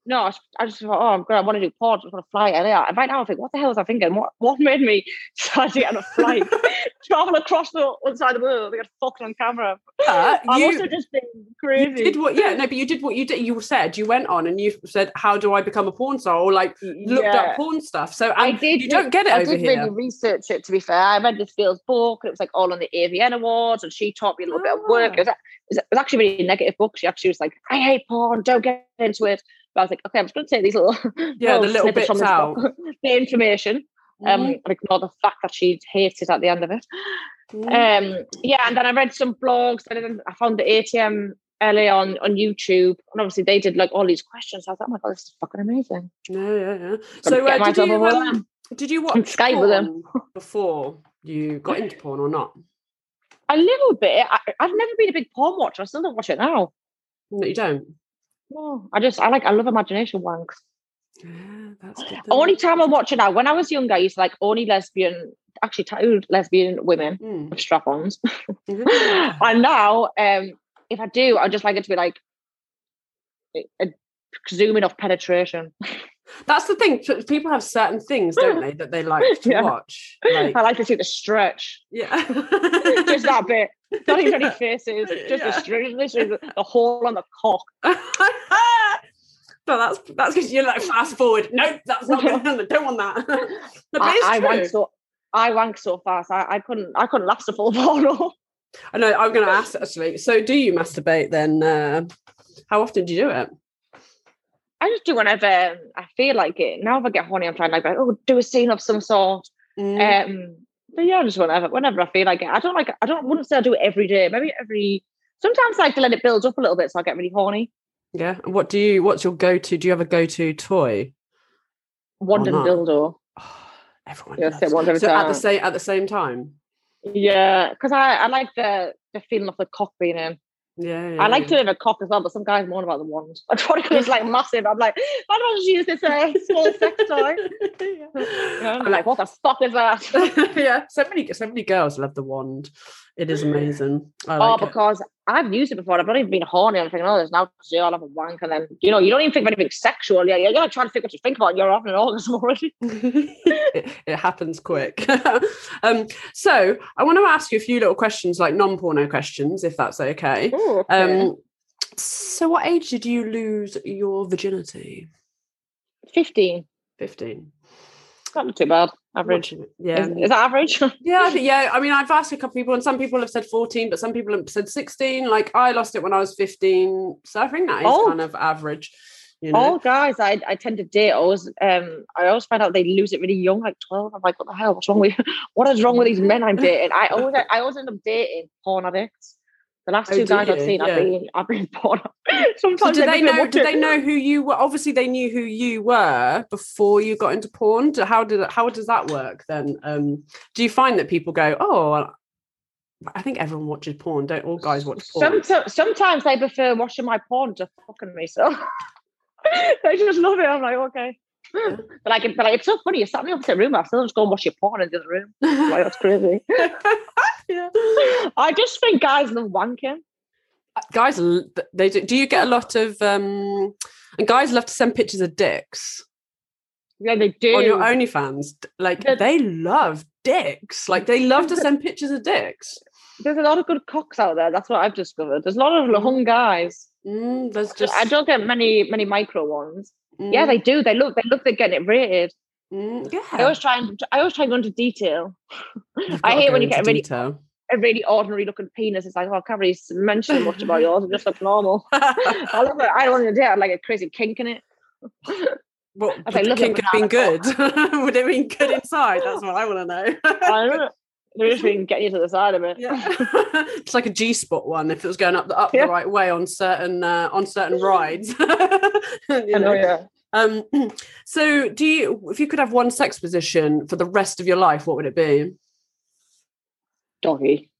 no, I just thought, oh, I'm good. I want to do porn. I just want to fly LA. And right now, I think, what the hell was I thinking? What what made me (laughs) decide to get on a flight, (laughs) travel across the other side of the world, to get fucked on camera? But I you- must have just been You crazy. did what? Yeah, no, but you did what you did. You said you went on and you said, "How do I become a porn star?" Or like looked Yeah. up porn stuff. So I did. You don't get it I did here. really research it. To be fair, I read this girl's book, and it was like all on the AVN awards, and she taught me a little bit of work. Ah. It was, it was, it was actually a really negative book. She actually was like, "I hate porn. Don't get into it." But I was like, "Okay, I'm just going to take these little (laughs) Yeah, the little snippets from bits out. (laughs) the information, um, Mhm, and ignore the fact that she hates it at the end of it." mhm. Um, yeah, and then I read some blogs. And then I found the ATM LA on on YouTube, and obviously they did like all these questions. I was like, "Oh my god, this is fucking amazing!" yeah, yeah, yeah. So uh, did you um, did you watch Skype with them. before you got into porn or not? A little bit. I, I've never been a big porn watcher. I still don't watch it now. No, you don't. No, I just I like I love imagination wanks. Yeah, that's good. then. Only time I watch it now. When I was younger, I used to like only lesbian, actually tattooed lesbian women Mm. with strap-ons. (laughs) And now, um, if I do, I just like it to be like a, a zooming off penetration. (laughs) That's the thing. People have certain things, don't they, that they like (laughs) to Yeah. watch. Like, I like to see the stretch. yeah, (laughs) just that bit. Not even any faces. (laughs) Just Yeah. the stretch. Literally the, the hole on the cock. but that's that's because you're like fast forward. No, that's not good. Don't want that. But I, I wank so I wank so fast. I, I couldn't I couldn't last a full bottle. I know. I'm going to ask actually. So, do you masturbate then? Uh, how often do you do it? I just do whenever I feel like it. Now if I get horny, I'm trying like, oh, do a scene of some sort. Mm. Um, but yeah, I just whenever, whenever I feel like it. I don't like. I don't. Wouldn't say I do it every day. Maybe every. Sometimes I like to let it build up a little bit, so I get really horny. yeah. And What do you? What's your go-to? Do you have a go-to toy? Wonder not? dildo. Oh, (sighs) everyone. Yeah, loves say one it. every so at the same at the same time. Yeah, because I, I like the the feeling of the cock being in. Yeah. yeah I like to have a cock as well, but some guys moan about the wand. (laughs) I thought it was like massive. I'm like, why don't you use this uh, (laughs) small sex toy? yeah. I'm like, what the fuck is that? (laughs) yeah, so many, so many girls love the wand. It is amazing. I oh, like it. because I've used it before. I've not even been horny. I'm thinking, oh, there's now do. I'll have a wank, and then you know, you don't even think of anything sexual. Yeah, you're trying to think what you think about. You're having an orgasm already. it, it happens quick. (laughs) um, so I want to ask you a few little questions, like non-porno questions, if that's okay. Ooh, okay. Um, so what age did you lose your virginity? Fifteen. Fifteen. Not too bad. Average. Yeah. Is, is that average? (laughs) Yeah, I think, yeah. I mean, I've asked a couple people, and some people have said 14, but some people have said 16. Like, I lost it when I was 15. So I think that is Oh. kind of average. You know? All guys I, I tend to date always um I always find out they lose it really young, like 12. I'm like, what the hell? What's wrong with (laughs) what is wrong with these men I'm dating? I always I always end up dating porn addicts. The last Oh, two do guys I've seen, Yeah. I've been I've been (laughs) porn. So Sometimes did they know? "What Did the-" they know who you were? Obviously, they knew who you were before you got into porn. How did how does that work then? Um, do you find that people go, "Oh, I think everyone watches porn. Don't all guys watch porn?" Somet- sometimes they prefer watching my porn to fucking me. So (laughs) they just love it. I'm like, okay. Yeah. But like, but like, it's so funny. You sat me opposite room. I still just go and watch your porn in the other room. Like, that's crazy. (laughs) yeah. I just think guys love wanking. Guys, they do. Do you get a lot of um? And guys love to send pictures of dicks Yeah, they do. on your OnlyFans. D- Like The- they love dicks. Like they love to send pictures of dicks. There's a lot of good cocks out there. That's what I've discovered. There's a lot of Mm. hung guys. Mm, there's just I don't get many many micro ones. Yeah, they do. They look. They look. They're getting it rated. Mm, yeah. I always try and I always try and go into detail. (laughs) I gotta hate when you get a really detail. a really ordinary looking penis. It's like, oh, I can't really mention much about (laughs) yours. It just looks normal. (laughs) I love it. I don't want to do it. Like a crazy kink in it. What I would say, the kink have been good? would it have been good inside? That's what I want to know. I don't know. They're just been getting you to the side of it. Yeah. it's like a G spot one if it was going up the up Yeah. the right way on certain uh, on certain rides. You I know, know. yeah. Um, (clears throat) so do you if you could have one sex position for the rest of your life, what would it be? Doggy.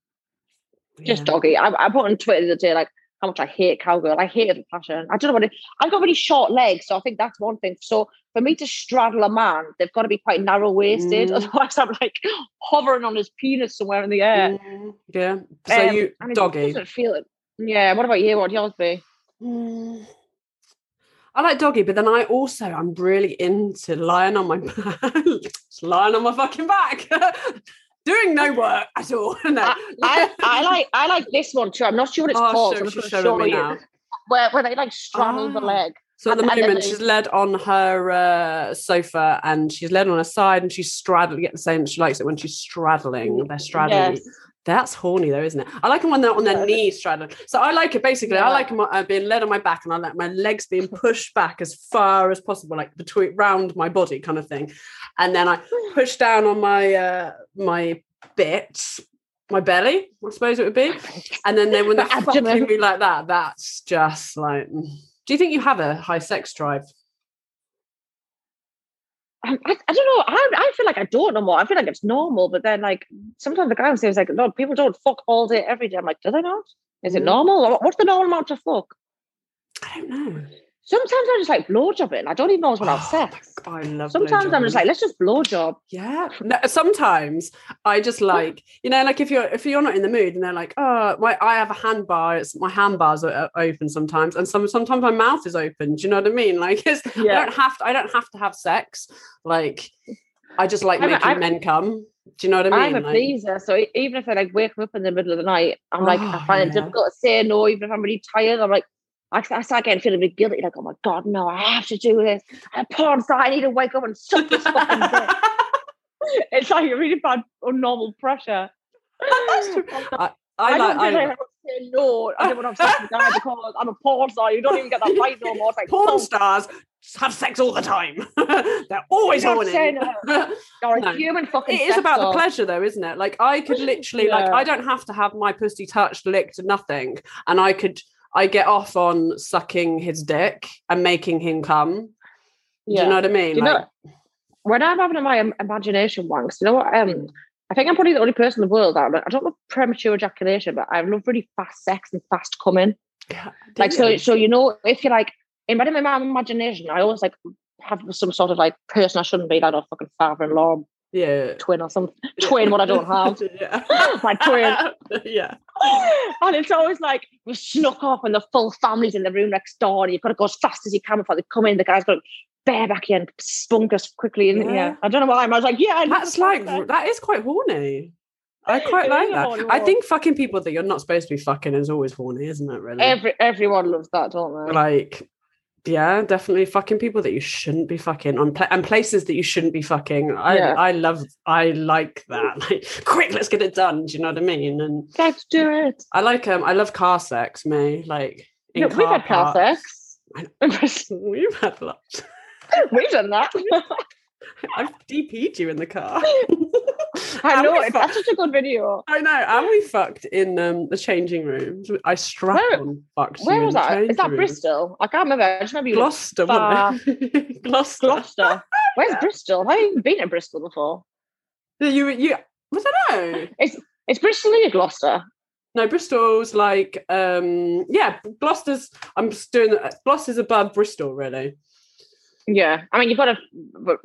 Just doggy. I, I put on Twitter the other day like how much I hate cowgirl. I hate it with passion. I don't know what it I've got really short legs, so I think that's one thing. So for me to straddle a man, they've got to be quite narrow waisted. Mm. Otherwise I'm like hovering on his penis somewhere in the air. Mm, yeah. So Um, you doggy. doesn't feel it. Yeah, what about you? What would yours be? Mm. I like doggy, but then I also I'm really into lying on my back, (laughs) Just lying on my fucking back, (laughs) doing no work at all. (laughs) no. I, I, I like I like this one too. I'm not sure what it's Oh, called. so I'm just showing show you. now. Where, where they like straddle the Ah. leg. So at the And- and moment, they- she's led on her uh, sofa and she's led on her side and she's straddling. Get the same. She likes it when she's straddling. They're straddling. Yes. That's horny, though, isn't it? I like them when they're on their Yeah. knees straddling. So I like it basically. I like them uh, being led on my back and I like my legs being pushed back as far as possible, like between round my body, kind of thing. And then I push down on my uh, my bits, my belly, I suppose it would be. And then they when they're (laughs) fucking me like that, that's just like. mm. Do you think you have a high sex drive? I, I, don't know. I, I feel like I don't know more. I feel like it's normal, but then like sometimes the guy says like, no, people don't fuck all day every day. I'm like, do they not? Is it Mm. normal? What's the normal amount to fuck? I don't know. Sometimes I'm just like blowjob it, and I don't even always want to Oh, have sex. I love. Sometimes I'm just like, let's just blowjob. Yeah. No, sometimes I just like, you know, like if you're if you're not in the mood and they're like, oh, my I have a hand bar, it's my hand bars are open sometimes, and some sometimes my mouth is open. Do you know what I mean? Like it's I don't have to I don't have to have sex. Like I just like I'm making men come. Do you know what I mean? I'm a Like- pleaser, so even if I like wake up in the middle of the night, I'm like, I Oh, find it oh, difficult to say no, even if I'm really tired. I'm like, I, I start getting feeling a bit guilty, like, oh my god, no, I have to do this. I'm a porn star. I need to wake up and suck this fucking dick. (laughs) It's like a really bad, abnormal pressure. That's true. (laughs) I, I, I don't like feel I, I say no. I don't want to have sex with a guy (laughs) because I'm a porn star. You don't even get that right no more. It's like porn oh, stars have sex all the time. They're always You're horny. you're a No. human fucking. it is about the pleasure though isn't it like i could literally like i don't have to have my pussy touched licked nothing and i could i get off on sucking his dick and making him come do you know what i mean like know, when I'm having my imagination wanks, you know what? Um, I think I'm probably the only person in the world that I don't love premature ejaculation, but I love really fast sex and fast coming. yeah, Like so, you? so you know, if you're like in my, in my imagination, I always like have some sort of like person I shouldn't be, like a fucking father-in-law, yeah twin or something. (laughs) Twin, what I don't have. (laughs) yeah (laughs) My twin. yeah and it's always like we snuck off and the full family's in the room next door and you've got to go as fast as you can before they come in. The guy's got to bareback and spunk us quickly in Yeah. yeah. I don't know why. I was like, yeah, I that's like fact that is quite horny I quite like that. horny I think fucking people that you're not supposed to be fucking is always horny, isn't it? Really? Every everyone loves that, don't they? like yeah definitely fucking people that you shouldn't be fucking on pla- and places that you shouldn't be fucking i Yeah. i love i like that (laughs) like quick let's get it done do you know what i mean and Let's do it. i like um i love car sex me like in Yeah, we've had car sex. (laughs) we've had (laughs) lots we've done that. i've dp'd you in the car I know we it. fu- That's such a good video. I know, and we fucked in um, the changing rooms. I strap Where- on fucked Where was that? Is that rooms. Bristol? I can't remember. I just remember you. Gloucester, wasn't it? (laughs) Gloucester. Gloucester. Where's Bristol? Have I even been to Bristol before? You, you, was I know? It's it's Bristol near Gloucester? No, Bristol's like, um, yeah, Gloucester's. I'm just doing the- Gloucester's above Bristol, really. Yeah, I mean you've got to.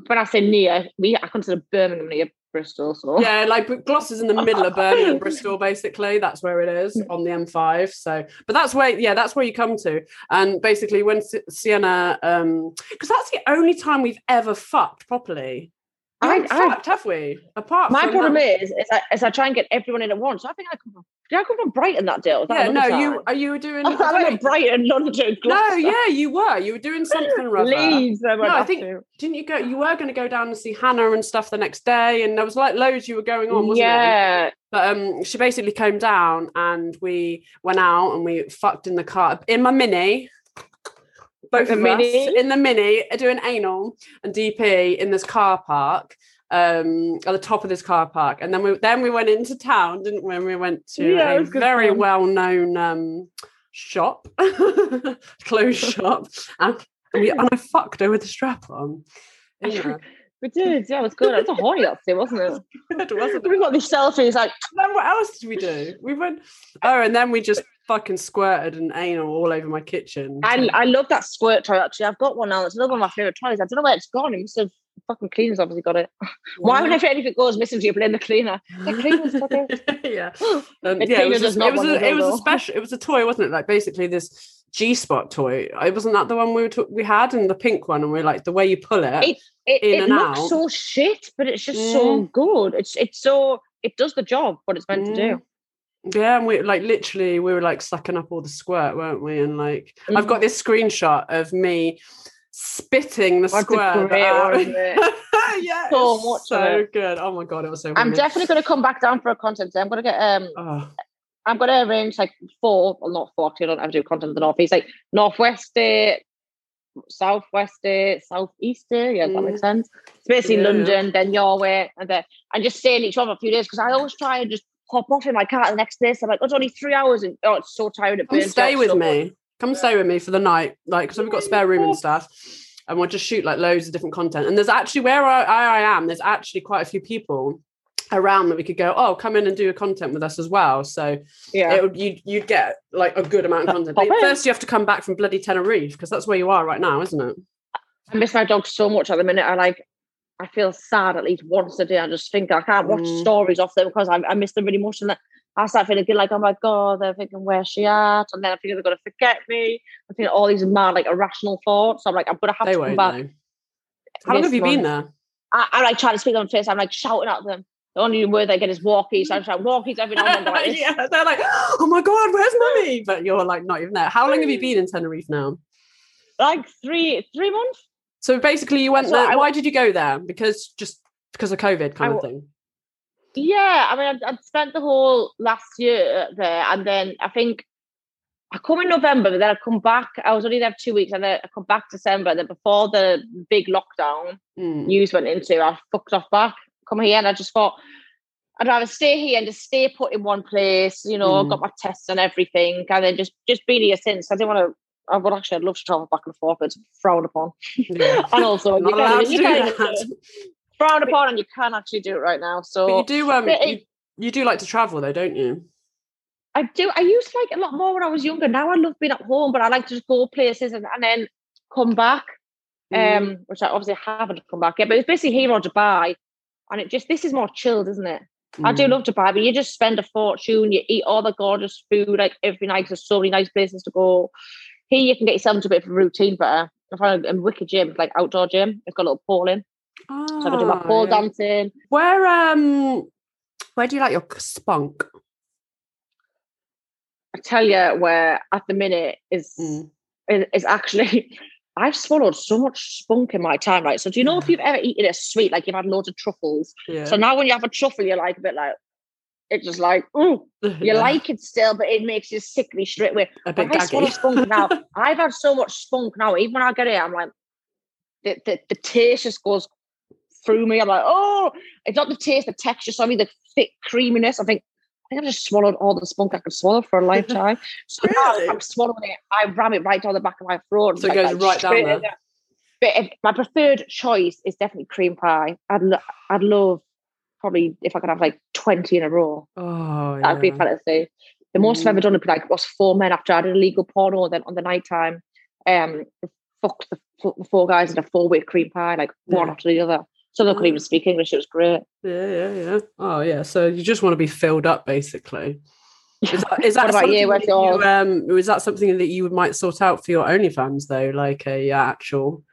When I say near, we I consider Birmingham near Bristol. So Yeah, like but Gloucester's in the middle of Birmingham, (laughs) Bristol, basically. That's where it is on the M5. So, but that's where, yeah, that's where you come to. And basically, when Si- Sienna, um, because that's the only time we've ever fucked properly. I, I, fucked, have we? Apart my problem that- is, is I, is I try and get everyone in at once. So I think I come from, did I come from Brighton that deal? that Yeah, no, another you are you doing (laughs) I went to Brighton, London, No, yeah, you were. You were doing something or other. Leeds. I No, I think- to. Didn't you go? You were going to go down and see Hannah and stuff the next day, and there was like loads you were going on, wasn't there? yeah, But um, she basically came down and we went out and we fucked in the car in my mini. Both Mini? us in the mini doing anal and DP in this car park, um, at the top of this car park, and then we then we went into town, didn't we? And we went to Yeah, a very fun. well known um shop, (laughs) clothes shop, and we and I fucked her with the strap on. (laughs) Yeah, we did. Yeah, it was good. It was a horny day, wasn't it? (laughs) it wasn't We got these selfies like, then what else did we do? We went. Oh, and then we just fucking squirted and anal all over my kitchen. I, I love that squirt toy actually. I've got one now. It's another one of my favourite toys. I don't know where it's gone. It must have fucking cleaners obviously got it. (laughs) Why would I forget if anything goes missing, do you blame the cleaner? The cleaners (laughs) it. yeah, (gasps) um, yeah. It was, just, it was a, it was a special. It was a toy, wasn't it? Like basically this G spot toy. It wasn't that the one we were t- we had and the pink one, and we are like the way you pull it. It- It, In it looks out. so shit, but it's just so good. It's it's so it does the job what it's meant to do. Yeah, and we like literally we were like sucking up all the squirt, weren't we? And like I've Mhm. got this screenshot of me spitting the That's squirt. great out. one, isn't it? yeah, (laughs) So much so good. Oh my god, it was so. I'm funny. definitely going to come back down for a content. I'm going to get um Oh, I'm going to arrange like four, well, not four, 'cause I don't have to do content in the northeast, like northwest day, southwest day, southeast day. Yeah, does that Mm. makes sense. It's basically Yeah. London, then your way, and then and just stay in each one for a few days because I always try and just hop off in my car the next day. So I'm like, oh, it's only three hours, and oh, it's so tired. It come stay with so much. me. Come stay with me for the night, like because we've got spare room and stuff, and we'll just shoot like loads of different content. And there's actually where I, I am. There's actually quite a few people around that we could go. Oh, come in and do a content with us as well. So Yeah. it would you you'd get like a good amount of content. But first, you have to come back from bloody Tenerife because that's where you are right now, isn't it? I miss my dog so much at the minute. I like, I feel sad at least once a day. I just think I can't watch Mm. stories off them because I, I miss them really much. And then I start feeling good, like, oh my God, they're thinking, where's she at? And then I think they're going to forget me. I think all these mad, like, irrational thoughts. I'm like, I'm going to have They to come back. know. How long have you been there? I, I like trying to speak on face. I'm like shouting at them. The only word they get is walkies. So I'm like, walkies every now and then. Like, yeah, they're like, oh my god, where's mummy? But you're like not even there. How long have you been in Tenerife now? like three three months. So basically, you went So there. I- Why did you go there? Because just because of COVID, kind I of thing. Yeah, I mean, I'd, I'd spent the whole last year there, and then I think I come in November, but then I come back. I was only there two weeks, and then I come back December. And Then before the big lockdown Mm. news went into, I fucked off back. Come here, and I just thought I'd rather stay here and just stay put in one place. You know, Mm. got my tests and everything, and then just just been here since. I didn't want to. I would actually, I'd love to travel back and forth, but it's frowned upon. Yeah. (laughs) and also, you can't, you can't that. frowned upon, and you can't actually do it right now. So But you do um But you, it- you do like to travel though, don't you? I do. I used to like it a lot more when I was younger. Now I love being at home, but I like to just go places and, and then come back. Mm. Um, which I obviously haven't come back yet. But it's basically here or Dubai, and it just this is more chilled, isn't it? I do Mm. love Dubai, but you just spend a fortune. You eat all the gorgeous food like every night. There's so many nice places to go. Here you can get yourself into a bit of a routine better. I find a wicked gym, like outdoor gym. It's got a little pole in, so I can do my pole yeah. dancing. Where um where do you like your spunk? I tell you, where at the minute is Mm. is, is actually (laughs) I've swallowed so much spunk in my time, right? So do you know if you've ever eaten a sweet, like you've had loads of truffles? Yeah. So now when you have a truffle, you're like a bit like it's just like, ooh, (laughs) you Yeah. like it still, but it makes you sickly straight away. a bit I swallow spunk now, I've had so much spunk now, even when I get it, I'm like the, the, the taste just goes through me. I'm like, oh, it's not the taste, the texture, sorry, the thick creaminess. I think I think I've just swallowed all the spunk I could swallow for a (laughs) lifetime. So now Really? if I'm swallowing it, I ram it right down the back of my throat. So it goes right down there. But if, my preferred choice is definitely cream pie. I'd lo- I'd love probably if I could have like 20 in a row. Oh That'd be yeah. fantasy. The most I've ever Mm. done would be like was four men after I did a illegal porno. Then on the night time, um, fucked the, the four guys in a four way cream pie, like one after the other. Some of them couldn't even speak English. It was great. Yeah, yeah, yeah. Oh yeah. So you just want to be filled up basically. Is that, is (laughs) that about something you? Where's that you, um, is that something that you might sort out for your OnlyFans though, like a actual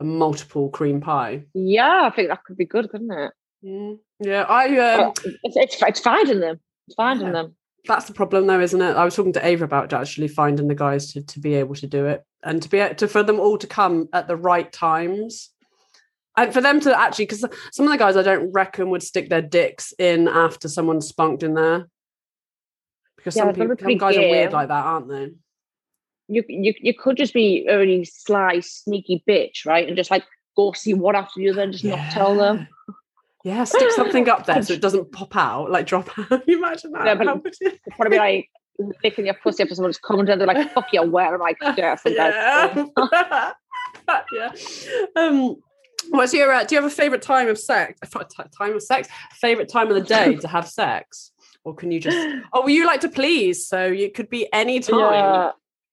a multiple cream pie. Yeah, I think that could be good, couldn't it? Mm. Yeah, I um, it's, it's it's finding them. It's finding Yeah. them. that's the problem though, isn't it? I was talking to Ava about actually finding the guys to, to be able to do it and to be to for them all to come at the right times. And for them to actually, because some of the guys I don't reckon would stick their dicks in after someone's spunked in there. Because Yeah, some people, some guys are weird like that, aren't they? You you you could just be a really sly, sneaky bitch, right? And just like go see one after the other and just not tell them. Yeah, stick something up there so it doesn't (laughs) pop out, like drop out. (laughs) You imagine that? Yeah, but- How would you- It'd probably be like licking your pussy after someone's coming and they're like, fuck you, where? I'm (laughs) like, yeah, I that's yeah. yeah. Um, what's your? Uh, do you have a favorite time of sex? Time of sex? Favorite time of the day to have sex, or can you just? (sighs) Oh, well, you like to please, so it could be any time. Yeah.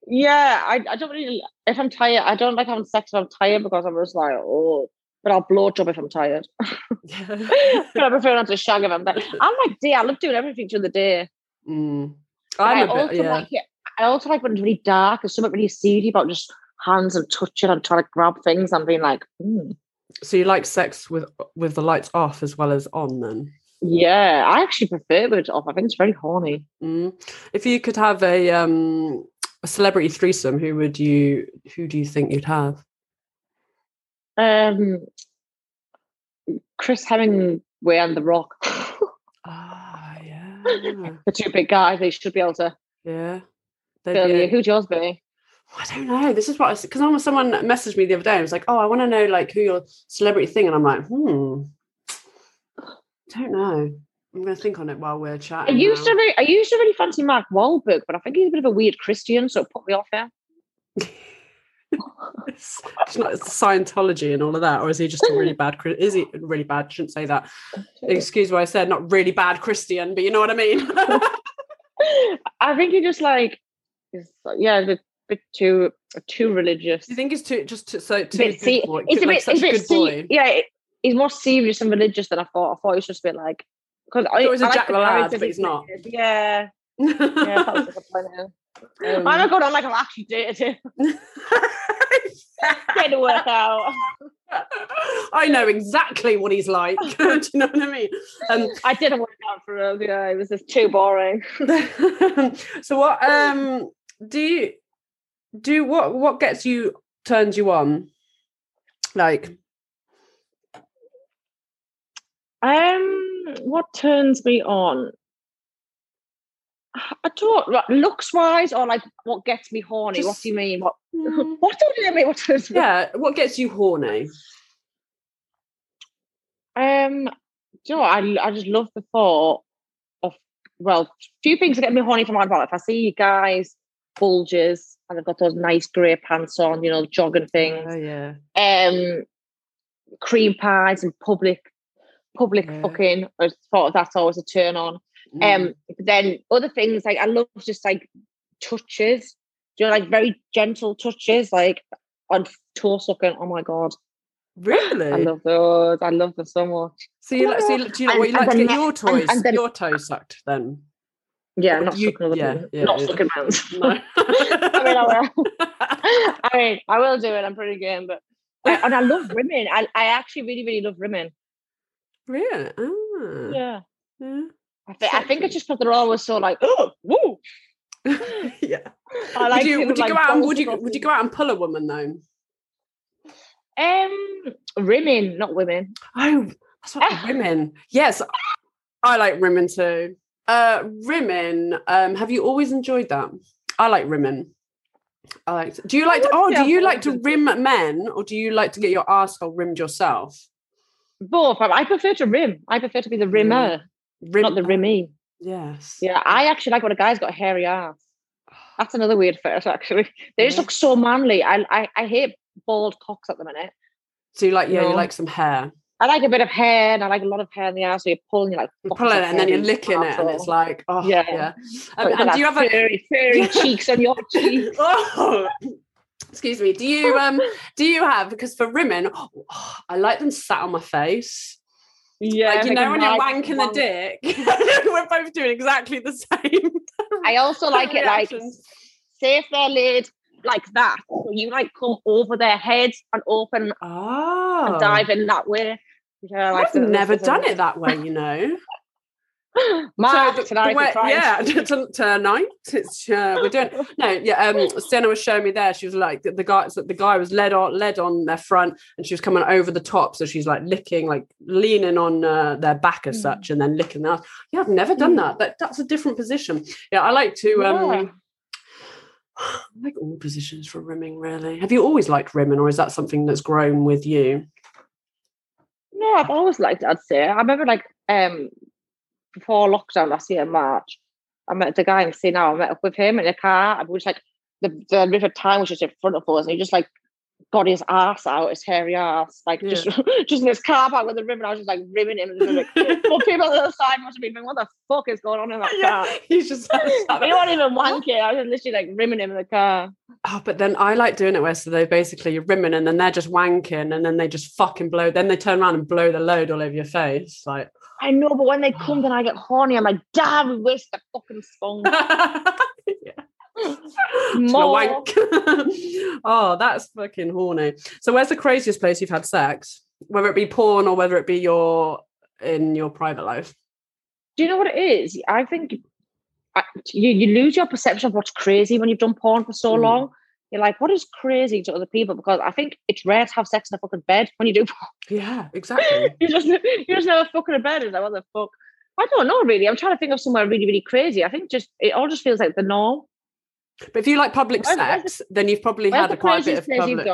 Yeah, I, I don't really if I'm tired, I don't like having sex if I'm tired because I'm just like, oh, but I'll blow job if I'm tired. (laughs) but I (laughs) prefer not to shag if I'm tired. I'm like, day, I love doing everything during the day. Mm. I I'm a also bit, yeah. like it. I also like when it's really dark. There's something really seedy about just hands and touching and trying to grab things and being like, mm. So you like sex with with the lights off as well as on, then? yeah. I actually prefer it off. I think it's very horny. Mm. If you could have a um a celebrity threesome, who would you? Who do you think you'd have? Um, Chris Hemsworth and The Rock, (laughs) Ah, yeah, the two big guys. They should be able to yeah. Who'd yours be? I don't know. This is what I because someone messaged me the other day. and was like, "Oh, I want to know like who your celebrity thing," and I'm like, "Hmm, don't know. I'm going to think on it while we're I chatting." used now. to really, I used to really fancy Mark Wahlberg, but I think he's a bit of a weird Christian, so it put me off him. it's, it's not it's Scientology and all of that, or is he just a really (laughs) bad? Is he really bad? I shouldn't say that. Excuse what I said. Not really bad Christian, but you know what I mean. (laughs) (laughs) I think he just like, yeah, bit, too too religious. Do you think he's too just too, so too good se- boy? he's a like bit, such a bit good boy? yeah, it- he's more serious and religious than I thought. I thought he was just a bit like because I, he was a I like Jack the Lad, but he's not. Yeah, yeah, that was disappointing. (laughs) Um, I'm not going on like I'll actually date him. Get to work out. I know exactly what he's like. (laughs) Do you know what I mean? Um, I didn't work out for him. Yeah, it was just too boring. (laughs) so what um do you do what what gets you turns you on? Like Um, what turns me on? I don't like, looks wise or like what gets me horny. what do you mean? What mm, (laughs) what do you mean? What turns me yeah, what gets you horny? Um, do you know what? I, I just love the thought of, well, few things that get me horny from my life. If I see you guys, bulges, and they've got those nice grey pants on, you know, jogging things, Oh yeah. um, cream pies and public, public Yeah. fucking, I thought that's always a turn on. Mm. Um, but then other things like I love just like touches, do you know, like very gentle touches, like on toe sucking. Oh my god, really? I love those. I love them so much. so you like so you, do you know what you like to get your toys and then- your toes sucked then? Yeah, not you- sucking other yeah, yeah, not yeah. sucking hands. (laughs) No. (laughs) I mean, I will. (laughs) I mean, I will do it. I'm pretty game, but I, and I love rimming. I, I actually really, really love rimming. really? Ah, Yeah, yeah. I, th- I think it's just because they're always so like, oh, woo. yeah. I like would you would you like, go out and would you would you go out and pull a woman though? Um, rimming, not women. Oh, that's what women. Yes, I like women too. Uh, rimming. Um, have you always enjoyed that? I like rimming. I like. To, do you like? To, oh, do you like to rim men, or do you like to get your asshole rimmed yourself? Both. I prefer to rim. I prefer to be the rimmer, Rim, not the rimmy. Yes. Yeah, I actually like when a guy's got a hairy ass. (sighs) That's another weird fetish, actually. They just look so manly. I, I I hate bald cocks at the minute. So you like? Yeah, you like some hair. I like a bit of hair and I like a lot of hair in the ass. So you're pulling, you're like, You fuck, pull it, and then you're licking it, and it's like, oh Yeah. yeah. Um, and do you have a? furry, furry cheeks on your (laughs) cheeks? Oh, excuse me. Do you um? Do you have because for women, oh, I like them sat on my face. Yeah, like you know when you're nice wanking the dick. (laughs) We're both doing exactly the same. (laughs) I also like it like say if they're laid like that. So you like come over their heads and open Oh, and dive in that way. Yeah, like I've the- never done it that way, you know. (laughs) Mark, the- tonight the way- yeah, tonight it's uh, we're doing (laughs) no, yeah. Um, Sienna was showing me there. She was like the, the guy, so the guy was led on, led on their front, and she was coming over the top. So she's like licking, like leaning on uh, their back as Mm. such, and then licking that. Yeah, I've never done Mm. that. That that's a different position. Yeah, I like to. Um, Yeah. (sighs) I like all positions for rimming. Really, have you always liked rimming, or is that something that's grown with you? No, I've always liked it, I'd say. I remember like um before lockdown last year in March, I met the guy in the now. I met up with him in a car and we was like the, the River Tyne was just in front of us and he just like got his ass out, his hairy ass, like just (laughs) just in his car park with the ribbon. I was just like ribbing him and like (laughs) well, people on the other side must have been thinking, what the fuck is going on in that (laughs) car? Yeah, he's just he weren't even wanking. I was literally like rimming him in the car. Oh, but then I like doing it where so they basically you're rimming and then they're just wanking and then they just fucking blow. Then they turn around and blow the load all over your face. Like, I know, but when they come, (sighs) then I get horny. I'm like, damn, we waste the fucking sponge. yeah. Just gonna More. wank. oh, that's fucking horny. So, where's the craziest place you've had sex? Whether it be porn or whether it be your in your private life. Do you know what it is? I think I, you, you lose your perception of what's crazy when you've done porn for so Mm. long. You're like, what is crazy to other people? Because I think it's rare to have sex in a fucking bed when you do porn. Yeah, exactly. (laughs) you just you just never fucking in bed. Is like, what the fuck? I don't know really. I'm trying to think of somewhere really, really crazy. I think just it all just feels like the norm. But if you like public sex, then you've probably had a quite a bit of public.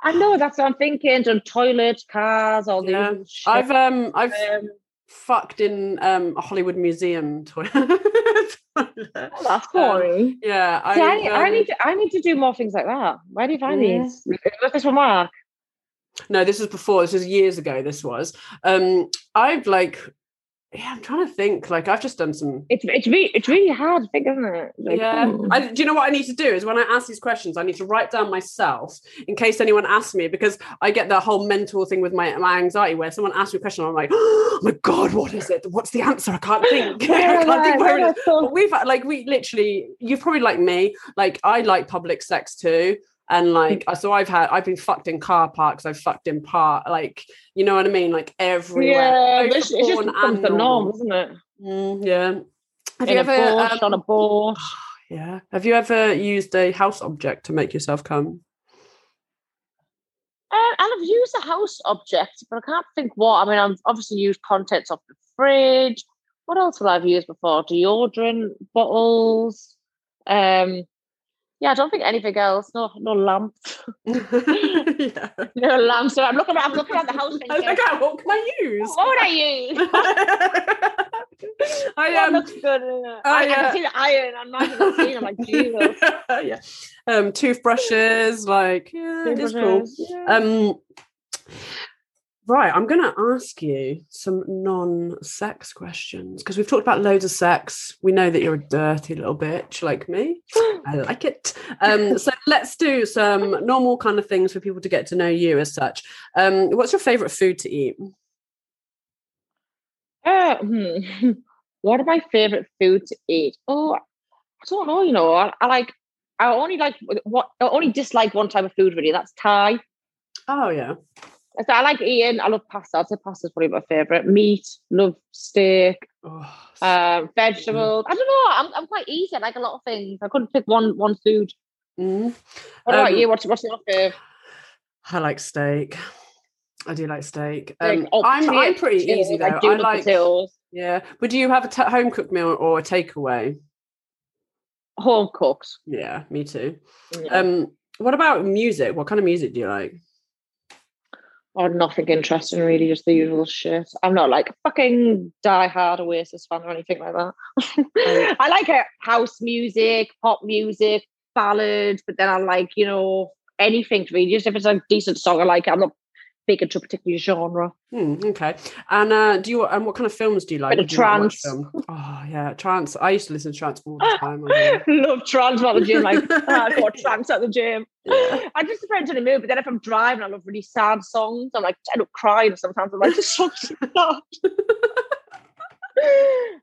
I know that's what I'm thinking. Done toilets, cars, all Yeah. these. shit. I've um I've Um, fucked in um a Hollywood museum (laughs) toilet. oh, that's boring. yeah, See, I, I've, I um, need to, I need to do more things like that. Where do you find Yeah. these? Was this from Mark? no, this was before. This was years ago. This was. Um, I've like, yeah, I'm trying to think. Like, I've just done some. It's it's really it's really hard to think, isn't it? Like, yeah, hmm. I, do you know what I need to do? Is when I ask these questions, I need to write down myself in case anyone asks me, because I get that whole mental thing with my, my anxiety where someone asks me a question, I'm like, oh (gasps) my god, what is it? What's the answer? I can't think. (laughs) I can't think where it is. But we've like we literally you've probably like me like I like public sex too and like Mm. so I've had I've been fucked in car parks I've fucked in park like you know what I mean like everywhere yeah, it's, it's just and the norm, isn't it? Mm, yeah have In you a ever boat, um, on a boat. (sighs) yeah have you ever used a house object to make yourself come Uh, and I've used a house object, but I can't think what. I mean, I've obviously used contents off the fridge. What else have I used before? Deodorant bottles. Um, yeah, I don't think anything else. No, no lamps. (laughs) yeah No lamps. So I'm looking. At, I'm looking at the house. (laughs) I was like, "Oh, what can I use what would I use? (laughs) I That um, looks good. I, I, I uh, can see the iron. I'm not even seeing. I'm like, Jesus. yeah. Um, toothbrushes, like yeah, it's cool. Yeah. Um, right, I'm going to ask you some non-sex questions because we've talked about loads of sex. We know that you're a dirty little bitch like me. (gasps) I like it. Um, so let's do some normal kind of things for people to get to know you as such. Um, what's your favorite food to eat? Uh, hmm. (laughs) What are my favorite food to eat? Oh, I don't know. You know, I, I like. I only like what. I only dislike one type of food. Really, that's Thai. Oh yeah, So I like eating. I love pasta. I'd say pasta's probably my favorite. Meat. Love steak. oh, Um, vegetables. I don't know. I'm, I'm quite easy. I like a lot of things. I couldn't pick one one food. mm. What about Um, you? What's what's your favorite? I like steak. I do like steak. Um, oh, I'm I'm pretty easy though. I do love like potatoes. yeah. But do you have a t- home cooked meal or a takeaway? home cooked. Yeah, me too. Yeah. Um, what about music? What kind of music do you like? Or nothing interesting really, just the usual shit. I'm not like fucking die-hard Oasis fan or anything like that. (laughs) I like house music, pop music, ballads, but then I like, you know, anything really. Just if it's a decent song, I like it. I'm not big into a particular genre. Hmm, okay. And uh, do you and what kind of films do you like? Bit of Would you like trance. film? Oh yeah, trance. I used to listen to trance all the (laughs) time. I. (laughs) Love trance at the gym, like (laughs) I got trance at the gym. Yeah. I just depends on the mood, but then if I'm driving, I love really sad songs. I'm like, I up crying sometimes. I'm like, this song's sad.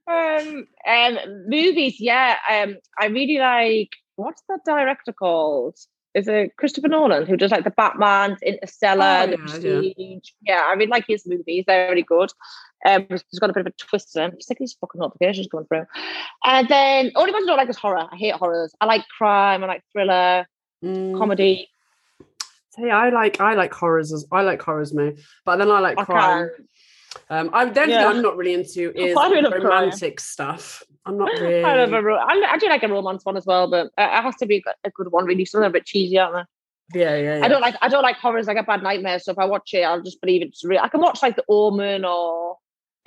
um, and movies, yeah. Um, I really like what's that director called? Is it Christopher Nolan who does like the Batman, Interstellar, Oh, the yeah, Prestige. Yeah. I really like his movies. They're really good. Um, he's got a bit of a twist in. Just like these fucking notifications coming through. And then only ones I don't like is horror. I hate horrors. I like crime. I like thriller, Mm. comedy. See, I like I like horrors as I like horrors, me. But then I like I crime. Um, I the Yeah. thing I'm not really into is romantic stuff. I'm not really. I love a ro- I, I do like a romance one as well, but uh, it has to be a good one. Really, something a bit cheesy, aren't they? Yeah, yeah, yeah. I don't like I don't like horrors. I get bad nightmare. So if I watch it, I'll just believe it's real. I can watch like The Omen or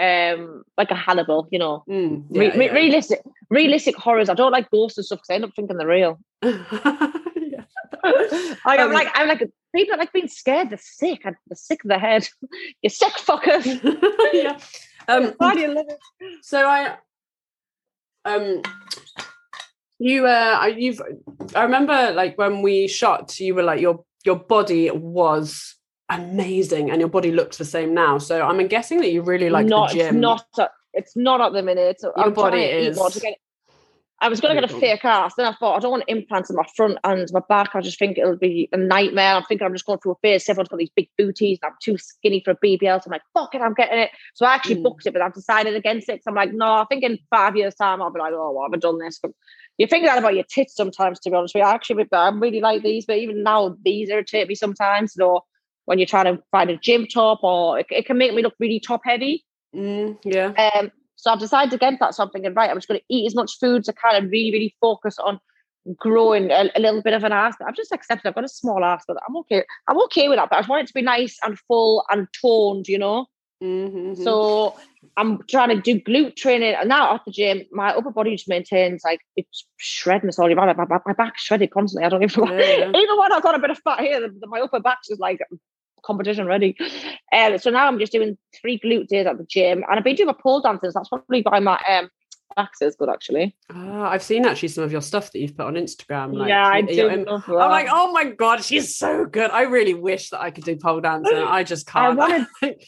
um like a Hannibal. You know, Mm, Re- yeah, re- yeah. realistic realistic horrors. I don't like ghosts and stuff because I end up thinking they're real. (laughs) I'm like I'm like people that like being scared. They're sick. They're sick of their head. (laughs) You're sick fuckers. (laughs) yeah. Um, (laughs) Why do you it? so I, um, you, uh, I- you've, I remember like when we shot, you were like your your body was amazing, and your body looks the same now. So I'm guessing that you really like not, the gym. It's not. a- It's not at the minute. Your I'm body to eat more is I was going to get a fake ass. Then I thought I don't want implants in my front and my back. I just think it'll be a nightmare. I'm thinking I'm just going through a phase. Everyone's got these big booties, and I'm too skinny for a BBL. So I'm like, fuck it, I'm getting it. So I actually Mm. booked it, but I've decided against it. So I'm like, no, I think in five years' time I'll be like, oh, why have I done this? But you think that about your tits sometimes. To be honest with you, I actually, I really like these, but even now these irritate me sometimes. You know, when you're trying to find a gym top, or it, it can make me look really top heavy. Mm, yeah. Um, so I've decided against that. So I'm right, I'm just going to eat as much food to kind of really, really focus on growing a, a little bit of an ass. I've just accepted I've got a small ass, but I'm okay. I'm okay with that. But I just want it to be nice and full and toned, you know. Mhm, mhm. So I'm trying to do glute training, and now at the gym, my upper body just maintains like it's shredding. It's all about my, my, my back's shredded constantly. I don't even Yeah, (laughs) yeah. even when I've got a bit of fat here, the, the- my upper back's just like competition ready. Um, so now I'm just doing three glute days at the gym, and I've been doing my pole dances. That's probably why my um backs is good actually. Ah, I've seen actually some of your stuff that you've put on Instagram. Like, yeah, I do. im- I'm like, oh my god, she's so good. I really wish that I could do pole dancing. I just (laughs) can't. I wanted- (laughs)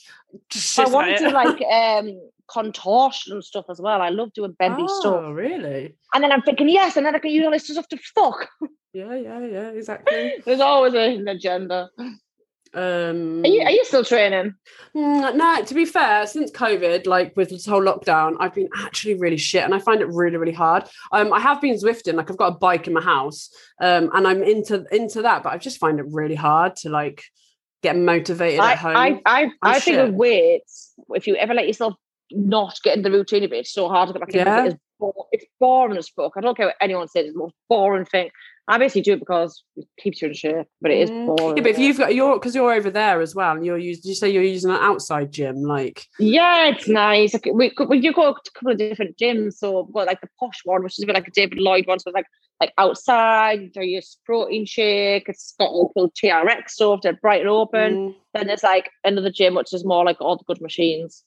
Just I wanted to like (laughs) um contortion stuff as well. I love doing bendy stuff. Oh, really? And then I'm thinking, yes, and then I can use all this stuff to fuck. Yeah, yeah, yeah, exactly. There's always a hidden agenda. Um, Are you, are you still training? Mm, no, to be fair, since COVID, like with this whole lockdown, I've been actually really shit, and I find it really, really hard. Um, I have been Zwifting, like I've got a bike in my house, um, and I'm into into that, but I just find it really hard to like get motivated I, at home. I, I, I think with weights, if you ever let yourself not get in the routine of it, it's so hard to get back into it. It's, it's boring as fuck. I don't care what anyone says, it's the most boring thing. I basically do it because it keeps you in shape, but it is Mm. boring. yeah, but if you've got your because you're over there as well, and you're using, you say you're using an outside gym, like Yeah, it's nice. Okay, we we do go to a couple of different gyms. So we've got like the posh one, which is a bit like a David Lloyd one. So it's like like outside, there is protein shake. It's got all cool TRX stuff. They're bright and open. mm, Then there's like another gym, which is more like all the good machines.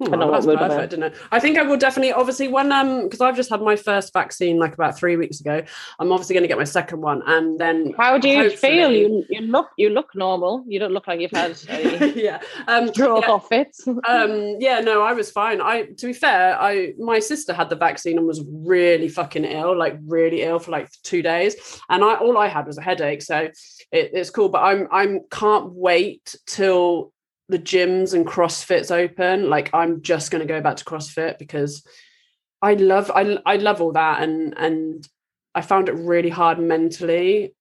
Oh, know that's I'm perfect, isn't it? I think I will definitely, obviously, when um, because I've just had my first vaccine like about three weeks ago. I'm obviously going to get my second one, and then How do you feel? You you look you look normal. You don't look like you've had any (laughs) yeah, um, stroke yeah, or fits. (laughs) um, yeah, no, I was fine. I, to be fair, I my sister had the vaccine and was really fucking ill, like really ill for like two days, and I all I had was a headache. So it, it's cool, but I'm I'm can't wait till the gyms and CrossFit's open. Like I'm just going to go back to CrossFit because I love I I love all that, and and I found it really hard mentally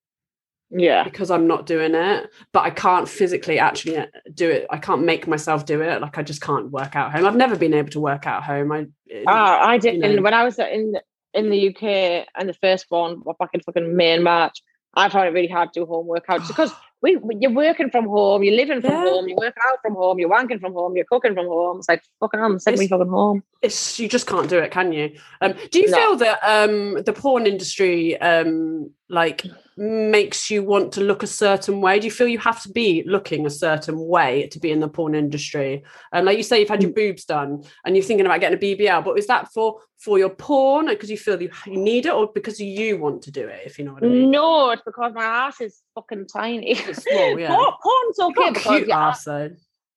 Yeah. because I'm not doing it, but I can't physically actually uh, do it. I can't make myself do it. Like I just can't work out home. I've never been able to work out home. I Ah, I did. you know. And when I was in in the UK and the first one back in fucking May and March, I found it really hard to do home workouts because we you're working from home, you're living from Yeah. home, you're working out from home, you're wanking from home, you're cooking from home. It's like fucking hell, send me fucking home. it's you just can't do it, can you? Um, do you No. feel that um, the porn industry um, like makes you want to look a certain way? Do you feel you have to be looking a certain way to be in the porn industry? And like you say, you've had your Mm. boobs done, and you're thinking about getting a BBL, but is that for for your porn because you feel you, you need it, or because you want to do it? If you know what I mean. No, it's because my ass is fucking tiny. It's small, yeah. (laughs) Porn, porn's okay Got because cute your ass though.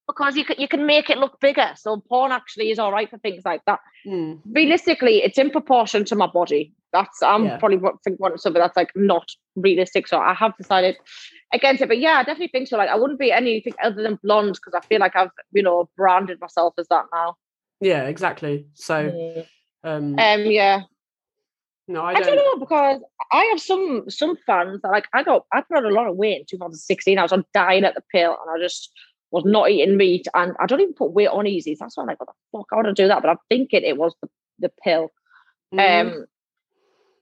Because you can you can make it look bigger. So porn actually is all right for things like that. Mm. Realistically, it's in proportion to my body. That's I'm Yeah. probably what- think one something that's like not realistic. So I have decided against it. But yeah, I definitely think so. Like I wouldn't be anything other than blonde because I feel like I've you know branded myself as that now. Yeah, exactly. So, um, Um, yeah. no, I I don't. don't know because I have some some fans that like I got I put on a lot of weight in 2016. I was on Dianette the pill and I just was not eating meat and I don't even put weight on easy. That's why I'm like, what the fuck? I want to do that, but I'm thinking it was the, the pill. Mm. Um,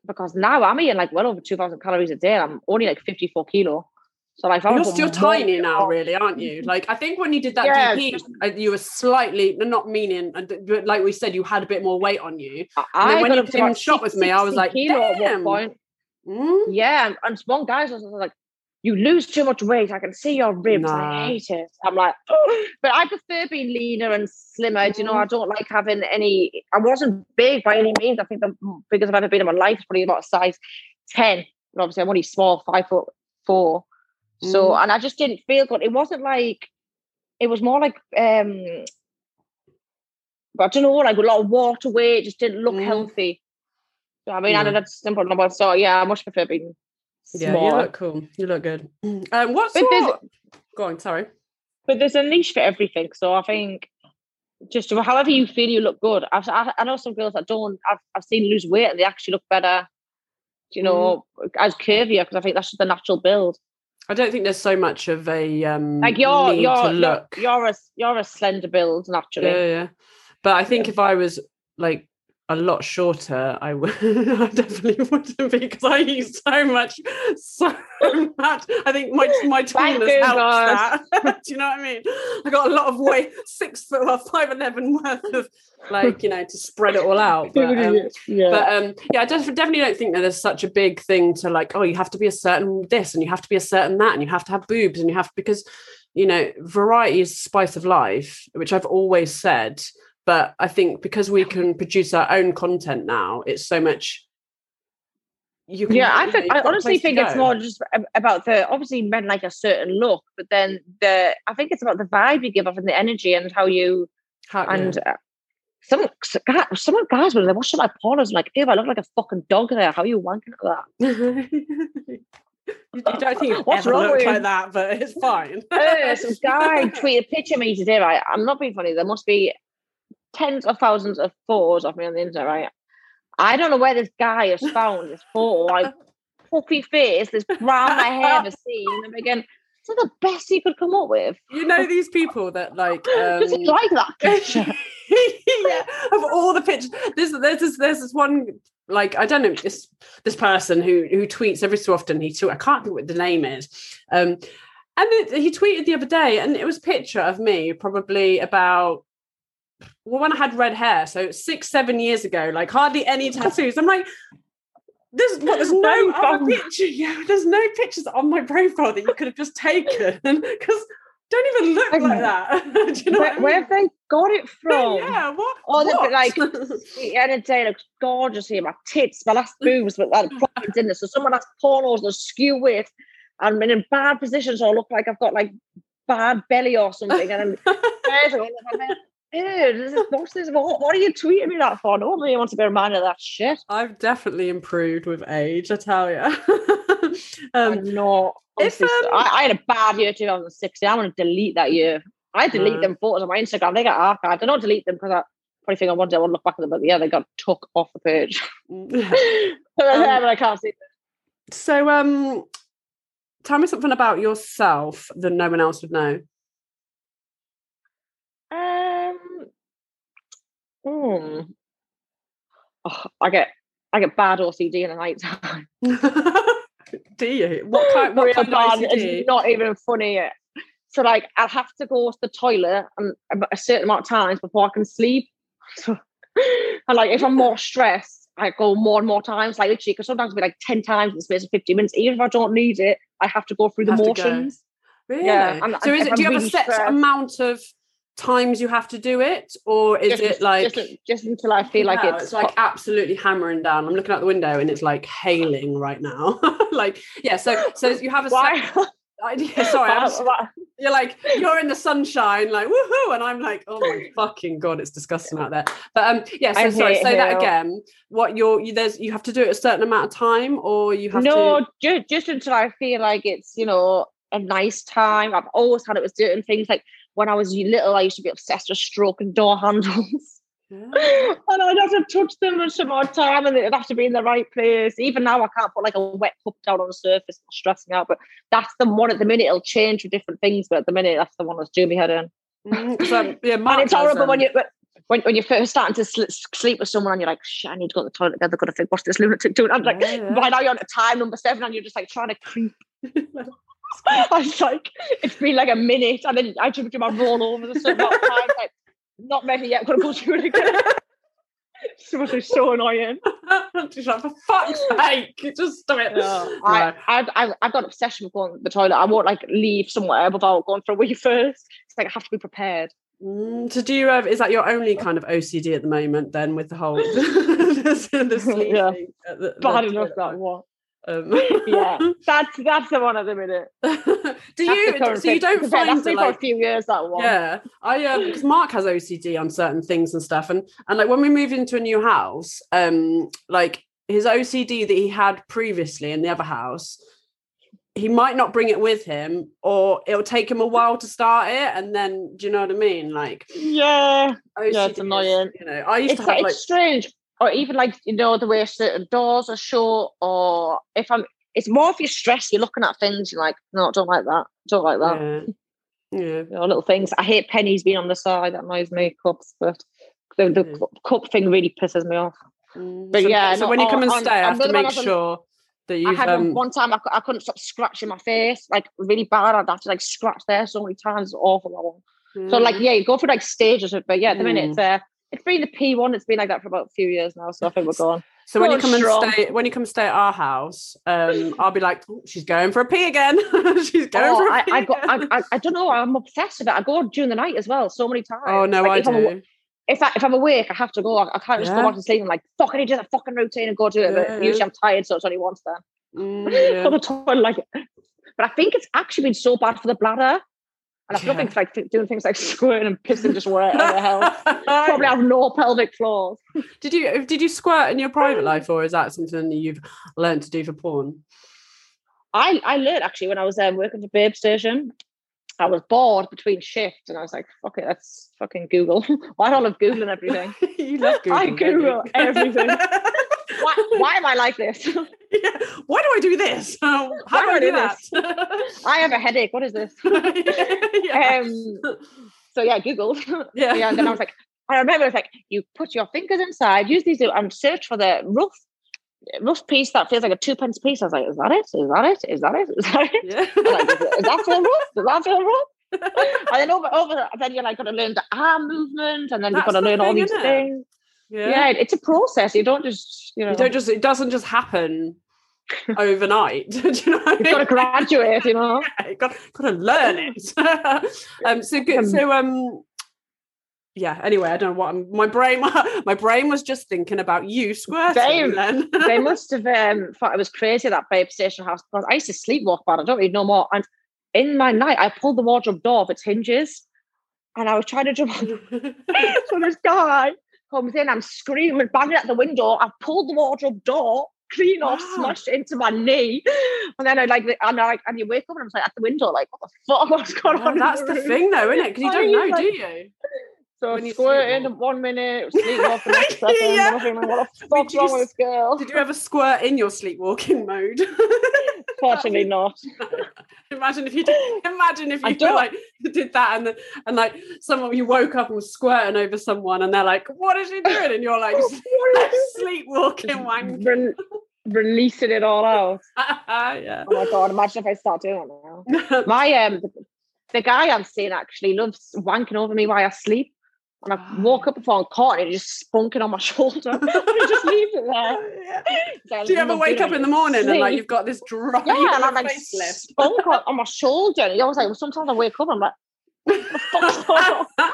because now I'm eating like well over 2,000 calories a day. And I'm only like 54 kilo. So like, I You're still tiny now, really, aren't you? Like, I think when you did that Yeah, DP, uh, you were slightly not meaning, uh, but like we said, you had a bit more weight on you. I, And then I when you came about shot with me, I was like, damn. Mm? Yeah, and, and one guys was like, "You lose too much weight. I can see your ribs. Nah. I hate it." I'm like, but I prefer being leaner and slimmer. Do you know? Mhm. I don't like having any. I wasn't big by any means. I think the biggest I've ever been in my life is probably about a size ten. But obviously, I'm only small, five foot four. So, Mhm. and I just didn't feel good. It wasn't like. It was more like um. But I don't know, like a lot of water weight. It just didn't look Mm. healthy. So, I mean, I Yeah. know that's simple number. So yeah, I much prefer being Yeah, small. you look cool. You look good. (clears throat) Um, what's But your... Go on, sorry. but there's a niche for everything. So I think just however you feel, you look good. I've, I, I know some girls that don't. I've, I've seen lose weight and they actually look better. You know, as curvier because I think that's just the natural build. I don't think there's so much of a um, Like you're need you're to you're, look. you're a you're a slender build naturally. Yeah, yeah. But I think if I was like a lot shorter, I would (laughs) I definitely wouldn't be because I eat so much, so much. I think my my (laughs) tallness you, helps that. (laughs) Do you know what I mean? I got a lot of weight, six foot or five eleven worth of like you know to spread it all out. But, um, yeah. but um yeah i def- definitely don't think that there's such a big thing to like oh you have to be a certain this and you have to be a certain that and you have to have boobs and you have because you know variety is the spice of life which i've always said but i think because we can produce our own content now it's so much you can yeah, I know, think you've I honestly think it's more just about the obviously men like a certain look, but then the I think it's about the vibe you give off and the energy and how you How- and uh, some some guys when they watch my pornos like, ew, I look like a fucking dog there. How are you wanking at that? (laughs) you, don't think you What's ever wrong with like that but it's fine Uh, some guy tweeted a picture of me today, right? I'm not being funny. There must be tens of thousands of photos of me on the internet, right? I don't know where this guy has found this photo, like (laughs) puffy face, this brown I ever (laughs) seen. I'm again, is the best he could come up with? you know these people that like (laughs) Does he um, like that picture? yeah, of all the pictures. There's there's this there's this one like I don't know this this person who who tweets every so often. He tweet, I can't think what the name is. Um, and it, he tweeted the other day, and it was a picture of me probably about well when I had red hair, so six seven years ago, like hardly any (laughs) tattoos. I'm like. There's what? There's no other picture. (laughs) Yeah, there's no pictures on my profile that you could have just taken (laughs) because don't even look like that. Do you know where, I where have they got it from? Yeah, what? Oh, what? like, The end of the day looks gorgeous here. My tits, my last boobs, but that problems in there. So someone has pornos that skew with and I'm in bad positions, so I look like I've got like bad belly or something. And I'm Ew, this is, this? What, what are you tweeting me that for? Nobody wants to be reminded of that shit. I've definitely improved with age, I tell you. (laughs) Um, know. if, um, I, I had a bad year 2016. I want to delete that year. I delete Right. them photos on my Instagram. They get archived. I don't delete them because I probably think I one day I want to look back at them, but yeah, they got took off the page. (laughs) but (laughs) I can't see so, um, tell me something about yourself that no one else would know. Um, hmm. Oh, I get I get bad OCD in the night time. (laughs) Do you? What kind? (laughs) What kind of OCD? It's not even funny. So like I'll have to go to the toilet and a certain amount of times before I can sleep. (laughs) And like if I'm more stressed, I go more and more times. Like literally, because sometimes it'll be like ten times in the space of fifty minutes. Even if I don't need it, I have to go through the motions. Really? Yeah, and- so, is it? Do you I'm have a set stressed- amount of times you have to do it, or is Just- it like? just, just until I feel like No, it's, like absolutely hammering down. I'm looking out the window and it's like hailing right now. (laughs) like, yeah. So, so you have a why? I, yeah, sorry, I'm just- (laughs) you're like you're in the sunshine, like woohoo, and I'm like, oh my (laughs) fucking god, it's disgusting out there. But um, yeah. So sorry, say that again. What you're you, there's you have to do it a certain amount of time, or you have no, to. just just until I feel like it's you know a nice time. I've always had it with certain things. Like when I was little, I used to be obsessed with stroking door handles. (laughs) Yeah. (laughs) and I'd have to touch them for some more time and it'd have to be in the right place. Even now, I can't put like a wet cup down on the surface, it's stressing out. But that's the one at the minute, it'll change with different things. But at the minute, that's the one that's doing me head in. Mm, so, (laughs) yeah, and it's horrible when um, you. When, when you're first starting to sl- sleep with someone and you're like, shit, I need to go to the toilet again. They've got to think, what's this lunatic doing? I'm like, Yeah, yeah. by now you're on to time number seven and you're just like trying to creep. (laughs) I was like, it's been like a minute and then I to my roll over the certain amount of time. Like, not ready yet, got to go through it again. (laughs) Must be so annoying. (laughs) She's like, for fuck's sake, just stop it. I, I, I, I've got an obsession with going to the toilet. I won't like leave somewhere without going for a wee first. It's like I have to be prepared. Mm, so do you have is that your only kind of OCD at the moment then with the whole the, the Yeah. at the- the Bad enough toilet? that one. Um, Yeah, (laughs) that's that's the one at the minute. (laughs) do That's you so you don't find that's that been for a few years that one. yeah I um because Mark has OCD on certain things and stuff and and like when we moved into a new house um like his OCD that he had previously in the other house he might not bring it with him or it'll take him a while to start it and then do you know what I mean like yeah. OCD Yeah, it's annoying. you know I used It's to have like, like it's strange, or even like you know the way certain doors are shut, or if I'm. It's more if you're stressed, you're looking at things, you're like, no, don't like that, don't like that. yeah yeah (laughs) You know, little things. I hate pennies being on the side. That annoys me. Cups, but the, the cup thing really pisses me off. Mm, But so, yeah, so no, when you come and stay, I have to make sure that I you've had um, one, time I, I couldn't stop scratching my face, like really bad. I'd have to like scratch there so many times. It's awful. One. So like, yeah, you go through like stages, of- but yeah, at the minute it's uh, it's been the P one. It's been like that for about a few years now. So I think we're going. So when you come strong. and stay, when you come stay at our house, um, I'll be like, "Oh, she's going for a pee again. (laughs) she's going Oh, for a I, pee. I, go, again." I, I, I don't know. I'm obsessed with it. I go during the night as well, so many times. oh no, Like, I if I'm, do. if, I, if I'm awake, I have to go. I, I can't just Yeah. go back to sleep. I'm like, fuck, I need to do that fucking routine and go do it. Yeah, But usually. I'm tired, so it's only once then. Mm, (laughs) On yeah. the toilet, like, but I think it's actually been so bad for the bladder. And I've Yeah. nothing like doing things like (laughs) squirting and pissing just wherever the hell. (laughs) Probably have no pelvic floors. did you did you squirt in your private life, or is that something that you've learned to do for porn? I, I learned actually when I was um, working for Babe Station. I was bored between shifts and I was like, fuck it, let's fucking Google. (laughs) Why don't I love Googling everything? you love Google. I? Google everything. why, why am I like this? Yeah. (laughs) Why do I do this? (laughs) How Why do I do that? (laughs) I have a headache. What is this? yeah. Um, so yeah, Googled. yeah. yeah, and then I was like, I remember it's like you put your fingers inside, use these and search for the rough rough piece that feels like a two pence piece. I was like, is that it? Is that it? Is that it? Is that it? yeah. Like, is, it- is that feel rough? Does that feel rough? and then over over then you're like got to learn the arm movement and then you've got to learn all these things. Yeah. it's a process. You don't just you know you don't just it doesn't just happen overnight. (laughs) Do you know I you've got to graduate, you know. (laughs) Yeah, got, got to learn it. (laughs) um, so good. So um, yeah. Anyway, I don't know what I'm, my brain. My brain was just thinking about you squirting. Then they must have um, thought it was crazy that babe station house because I used to sleepwalk, but I don't really no more. And in my night, I pulled the wardrobe door off its hinges, and I was trying to jump on. so this guy comes in, I'm screaming, banging at the window. I pulled the wardrobe door clean off, Wow. smashed into my knee, and then I like, and I like, and you wake up and I'm like at the window, like, what the fuck, (laughs) what's going Yeah, on? that's the room? thing, though, isn't it? Because you don't know, like- do you? So when you squirting in one minute, sleepwalk the next second. Yeah. what the fuck's did you with this girl? Did you ever squirt in your sleepwalking mode? (laughs) Fortunately (laughs) not. imagine if you did, imagine if you like did that and and like someone you woke up and was squirting over someone and they're like, "What is she doing?" And you're like, (laughs) sleepwalking wank. Re- releasing it all out. yeah. Oh my god! Imagine if I start doing it now. My um, the, the guy I'm seeing actually loves wanking over me while I sleep. And I woke up before and caught it, just spunking on my (laughs) shoulder. he (laughs) just leaves it there. Yeah. So Do you ever wake up in the morning and like you've got this dry Yeah, and I'm like facelift? spunk on, on my shoulder. And I was like, sometimes I wake up, I'm like, what the fuck's going on? (laughs)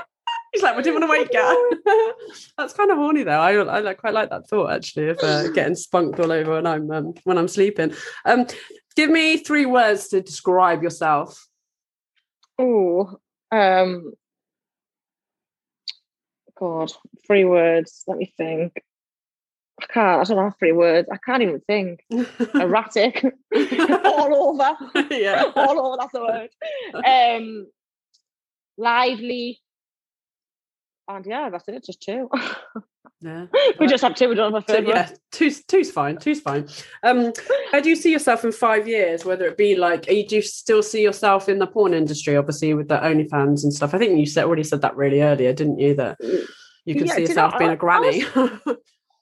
He's like, "Well, do you want to wake up?" That's kind of horny, though. I, I like quite like that thought actually of uh, getting spunked all over when I'm um, when I'm sleeping. Um, give me three words to describe yourself. Oh, um, God, three words. Let me think. I can't. I don't have three words. I can't even think. (laughs) Erratic, (laughs) all over. yeah, all over. That's the word. (laughs) Um, lively, and yeah, that's it. Just two. yeah. (laughs) we just have two. We don't have a third one. yeah, two's two's fine. Two's fine. Um, how do you see yourself in five years? Whether it be like, you, do you still see yourself in the porn industry? Obviously, with the OnlyFans and stuff. I think you said already said that really earlier, didn't you? That you can Yeah, see do you know, yourself being I- a granny. (laughs)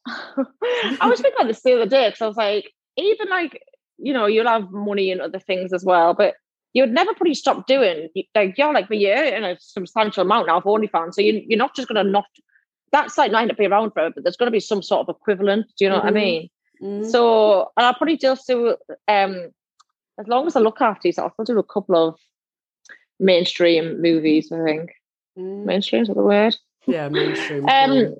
(laughs) I was thinking about this the other day because I was like, even like, you know, you'll have money and other things as well, but you would never probably stop doing like you're like, but you're in a substantial amount now of OnlyFans, so you, you're not just going to not. That's like not to be around forever, but there's going to be some sort of equivalent. Do you know what I Mhm. mean? Mm. So, and I'll probably just do um as long as I look after yourself, I'll do a couple of mainstream movies. I think Mm. mainstream is that the word. yeah, mainstream. (laughs) Um,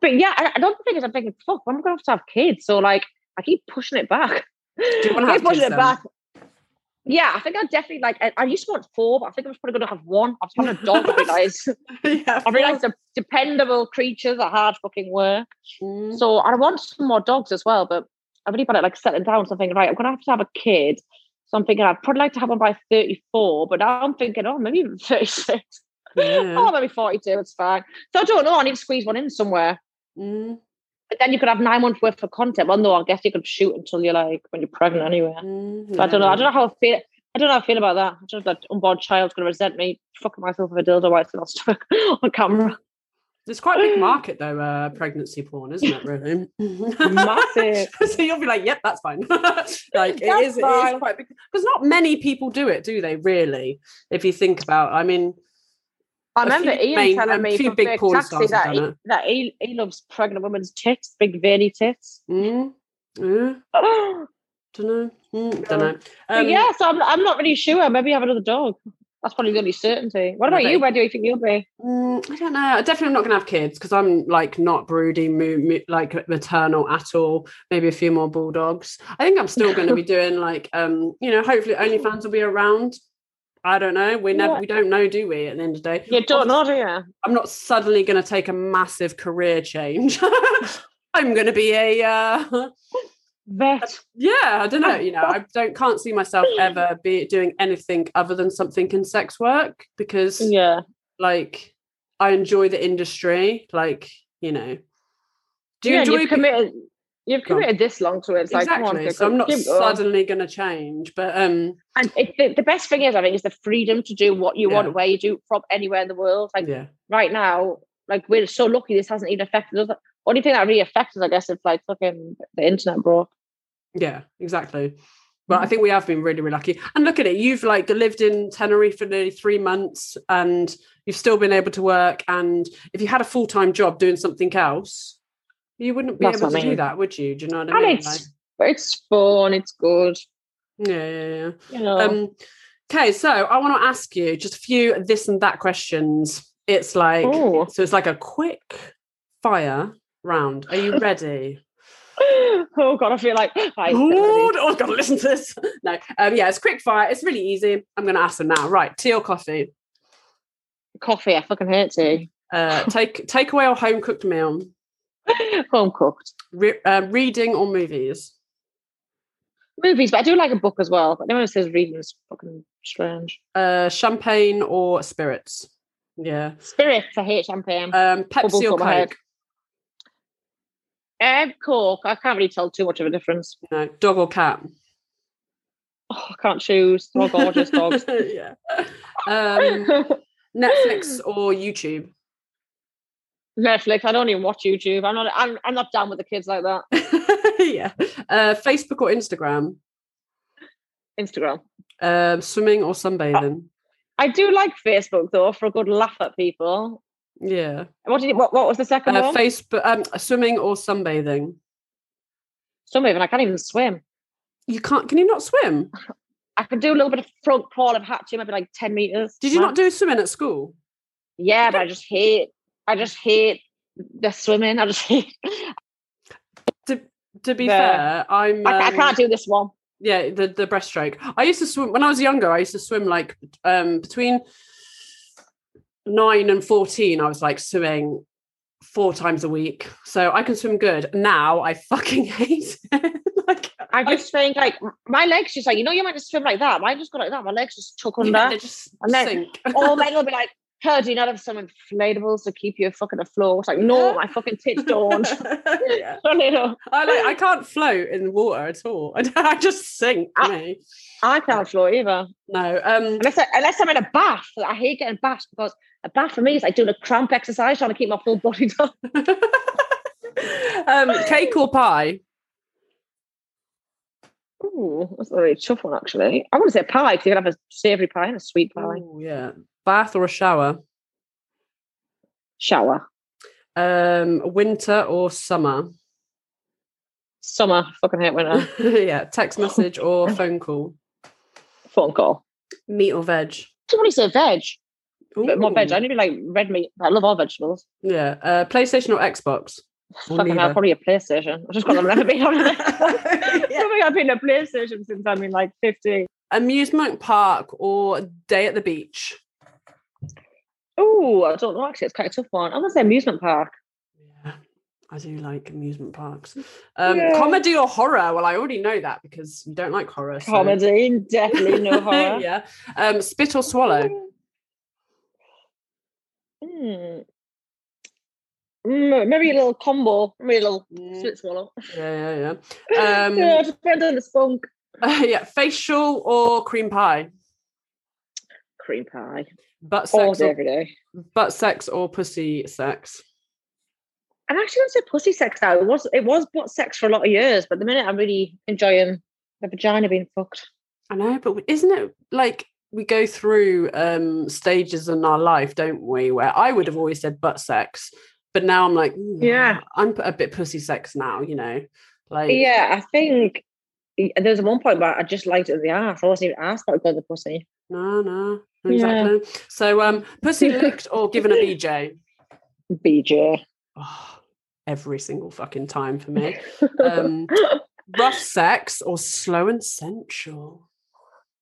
but yeah, I, I don't think it's. I'm thinking, fuck, I'm going to have to have kids. So like, I keep pushing it back. Do you want to (laughs) have keep pushing kids it back. Yeah, I think I definitely like. I, I used to want four, but I think I was probably going to have one. I was having a dog. I realised. (laughs) yeah, I realised the dependable creatures are hard fucking work. Mm. So I want some more dogs as well, but I've really got it like settling down. So I'm thinking, right, I'm gonna have to have a kid. So I'm thinking I'd probably like to have one by 34, but now I'm thinking, oh, maybe even (laughs) 36. Yeah. Oh, maybe 42, it's fine. So I don't know, I need to squeeze one in somewhere. Mm. But then you could have nine months worth of content. Well, no, I guess you could shoot until you're like when you're pregnant anyway. Mm. But I don't know. I don't know how I feel. I don't know how I feel about that. I don't know that unborn child's gonna resent me fucking myself with a dildo while it's not stuck on camera. It's quite a big (laughs) market though, uh, pregnancy porn, isn't it? Really Massive. (laughs) so you'll be like, "Yep, that's fine." (laughs) like it That's is, it fine. is quite big because not many people do it, do they? Really, if you think about, I mean, I remember Ian main- telling me from big Taxi that, he, that he, he loves pregnant women's tits, big veiny tits. mm, (gasps) yeah, don't know, mm, don't know. Um, yeah, so I'm, I'm not really sure. Maybe have another dog. That's probably the only certainty. What about you? Where do you think you'll be? Mm, I don't know. Definitely I definitely not going to have kids because I'm like not broody, mo- mo- like maternal at all. Maybe a few more bulldogs. I think I'm still going to be (laughs) doing like, um, you know, hopefully OnlyFans will be around. I don't know. We never, Yeah. we don't know, do we? At the end of the day, You don't know, do you? I'm not suddenly going to take a massive career change. (laughs) I'm going to be a, uh, Vet. yeah, I don't know. You know, I (laughs) don't can't see myself ever be doing anything other than something in sex work because Yeah. like I enjoy the industry. Like, you know, do you yeah, enjoy committed. You've committed this long to it. It's like, on, exactly? so I'm not going. suddenly going to change, but um, And it, the, the best thing is, I think, is the freedom to do what you Yeah. want, where you do, from anywhere in the world. Like yeah, right now, like we're so lucky this hasn't even affected us. Only thing that really affects us, I guess, is like fucking the internet broke. yeah, exactly. But I think we have been really, really lucky. And look at it, you've like lived in Tenerife for nearly three months, and you've still been able to work. And if you had a full time job doing something else, you wouldn't be That's able to I do that, would you? Do you know what I And mean? it's but it's fun, it's good. Yeah, yeah, yeah. You know. Um, okay, so I want to ask you just a few this and that questions. It's like Ooh. so it's like a quick fire round. Are you (laughs) ready? oh god, I feel like I oh, oh, I've got to listen to this. (laughs) No, um, yeah, it's quick fire. It's really easy. I'm going to ask them now. Right, tea or coffee? coffee. I fucking hate tea. Uh, take takeaway or home cooked meal? (laughs) Home cooked Re- uh, reading or movies? movies, but I do like a book as well. But no one says reading is fucking strange. Uh, champagne or spirits? Yeah. Spirits. I hate champagne. Um, Bubbles Pepsi or up my head. Coke? Um, Coke. I can't really tell too much of a difference. No. Dog or cat? Oh, I can't choose. They're all gorgeous dogs. (laughs) yeah. Um, Netflix or YouTube? Netflix. I don't even watch YouTube. I'm not. I'm, I'm not down with the kids like that. (laughs) yeah. Uh, Facebook or Instagram? Instagram. Um, swimming or sunbathing? I do like Facebook though for a good laugh at people. Yeah. What did you, what, what was the second Uh, one? Facebook, um, swimming or sunbathing? Sunbathing. I can't even swim. You can't. Can you not swim? (sighs) I can do a little bit of front crawl of hatching, maybe like ten meters. Did you not do swimming at school? Yeah, but I just hate. I just hate the swimming. I just (laughs) hate. To, to be The- fair, I'm. I, I um, can't do this one. Yeah, the the breaststroke. I used to swim when I was younger. I used to swim like um between nine and fourteen. I was like swimming four times a week, so I can swim good. Now I fucking (laughs) hate it. like I just think like my legs just like you know you might just swim like that. Mine just go like that. My legs just tuck under. they just And then- sink. All (laughs) men will be like, "Her, do you not have some inflatables to keep you fucking afloat?" It's like, no, my fucking tits (laughs) don't. yeah. (laughs) I like I can't float in water at all. I, (laughs) I just sink. I- me. I can't float either. No. Um Unless, I, unless I'm in a bath. I hate getting bathed because a bath for me is like doing a cramp exercise trying to keep my full body down. um cake or pie? Ooh, that's a really tough one actually. I want to say pie because you can have a savoury pie and a sweet pie. Oh yeah. Bath or a shower? Shower. Um winter or summer? Summer. Fucking hate winter. (laughs) yeah, text message or (laughs) phone call. Phone call. Meat or veg. I to say veg. More veg. I need like red meat. I love all vegetables. Yeah, uh, PlayStation or Xbox. Or Fucking hell, probably a PlayStation. I just got them never been on it. I Yeah. I've been a PlayStation since I'm in like 50. Amusement park or day at the beach. Oh, I don't know. Actually, it's quite a tough one. I'm gonna say amusement park. Yeah, I do like amusement parks. Um, Yeah. Comedy or horror? Well, I already know that because you don't like horror. so- Comedy, definitely no (laughs) horror. yeah. Um, spit or swallow? Hmm. Mm, maybe a little combo, maybe a little Mm, split swallow. Yeah, yeah, yeah. (laughs) Um, yeah, depends on the spunk. (laughs) yeah, facial or cream pie? Cream pie. Butt All sex, or, every day. butt sex or pussy sex? I'm actually going to say pussy sex now. It was it was butt sex for a lot of years, but the minute I'm really enjoying the vagina being fucked. I know, but isn't it like we go through um stages in our life, don't we? Where I would have always said butt sex, but now I'm like, "Mm, Yeah. I'm a bit pussy sex now, you know. Like, Yeah, I think there was one point where I just liked it in the ass. I wasn't even asked about to go to the pussy. No, no, Yeah. exactly. So, um, pussy licked or given a BJ? BJ. Oh, every single fucking time for me. Um, rough sex or slow and sensual?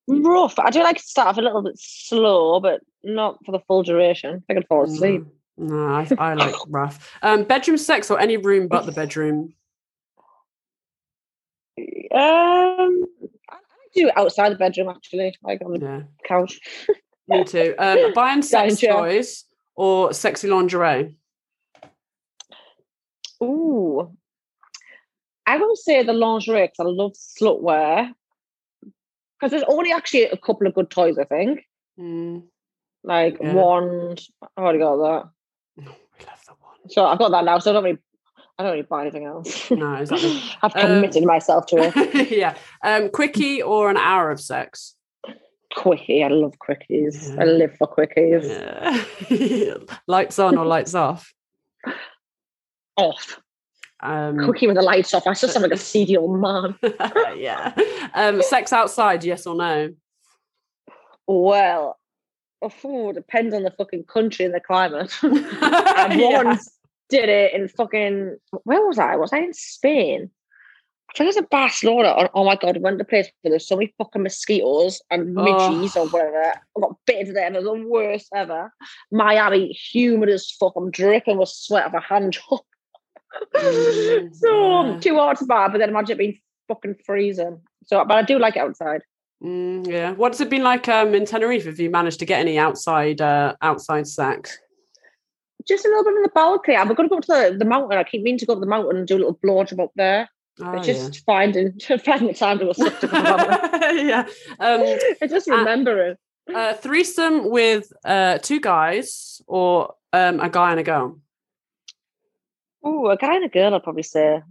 Rough. I do like to start off a little bit slow, but not for the full duration. I can fall asleep. No, no, I, I like rough. Um, bedroom sex or any room but the bedroom? Um, I I do it outside the bedroom actually, like on the Yeah, couch. me too. (laughs) Um, buying sex toys or sexy lingerie? Ooh, I will say the lingerie because I love slut wear. Because there's only actually a couple of good toys, I think. Mm, Like Yeah. wand. I already got that. (laughs) we love the one. So I've got that now. So I don't really, I don't really buy anything else. (laughs) No, exactly. (laughs) I've Um, committed myself to it. (laughs) yeah. Um, quickie or an hour of sex? Quickie. I love quickies. I live for quickies. Yeah. lights on or lights off? Off. Um, Quickie with the lights off. I just sound like a seedy old man. yeah. Um, sex outside, yes or no? Well, oh, depends on the fucking country and the climate. Yeah. once did it in fucking where was I? Was I in Spain? I think it was in Barcelona. Oh, oh my god, we went to a place where there's so many fucking mosquitoes and Oh. midges or whatever. I got bitten there and it was the worst ever. Miami, humid as fuck. I'm dripping with sweat of a hand job. Mm, (laughs) so yeah. too hard to buy, but then imagine it being fucking freezing. So but I do like it outside. Mm, yeah. What's it been like um, in Tenerife? Have you managed to get any outside uh, outside sex? Just a little bit in the balcony. I'm going to go up to the, the mountain. I keep meaning to go to the mountain and do a little blowjob up there. Oh, just finding (laughs) finding the time to go yeah. (laughs) yeah. Um, (laughs) I just Uh, remember it. uh, threesome with uh, two guys or um, a guy and a girl. Oh, a guy and a girl, I'd probably say.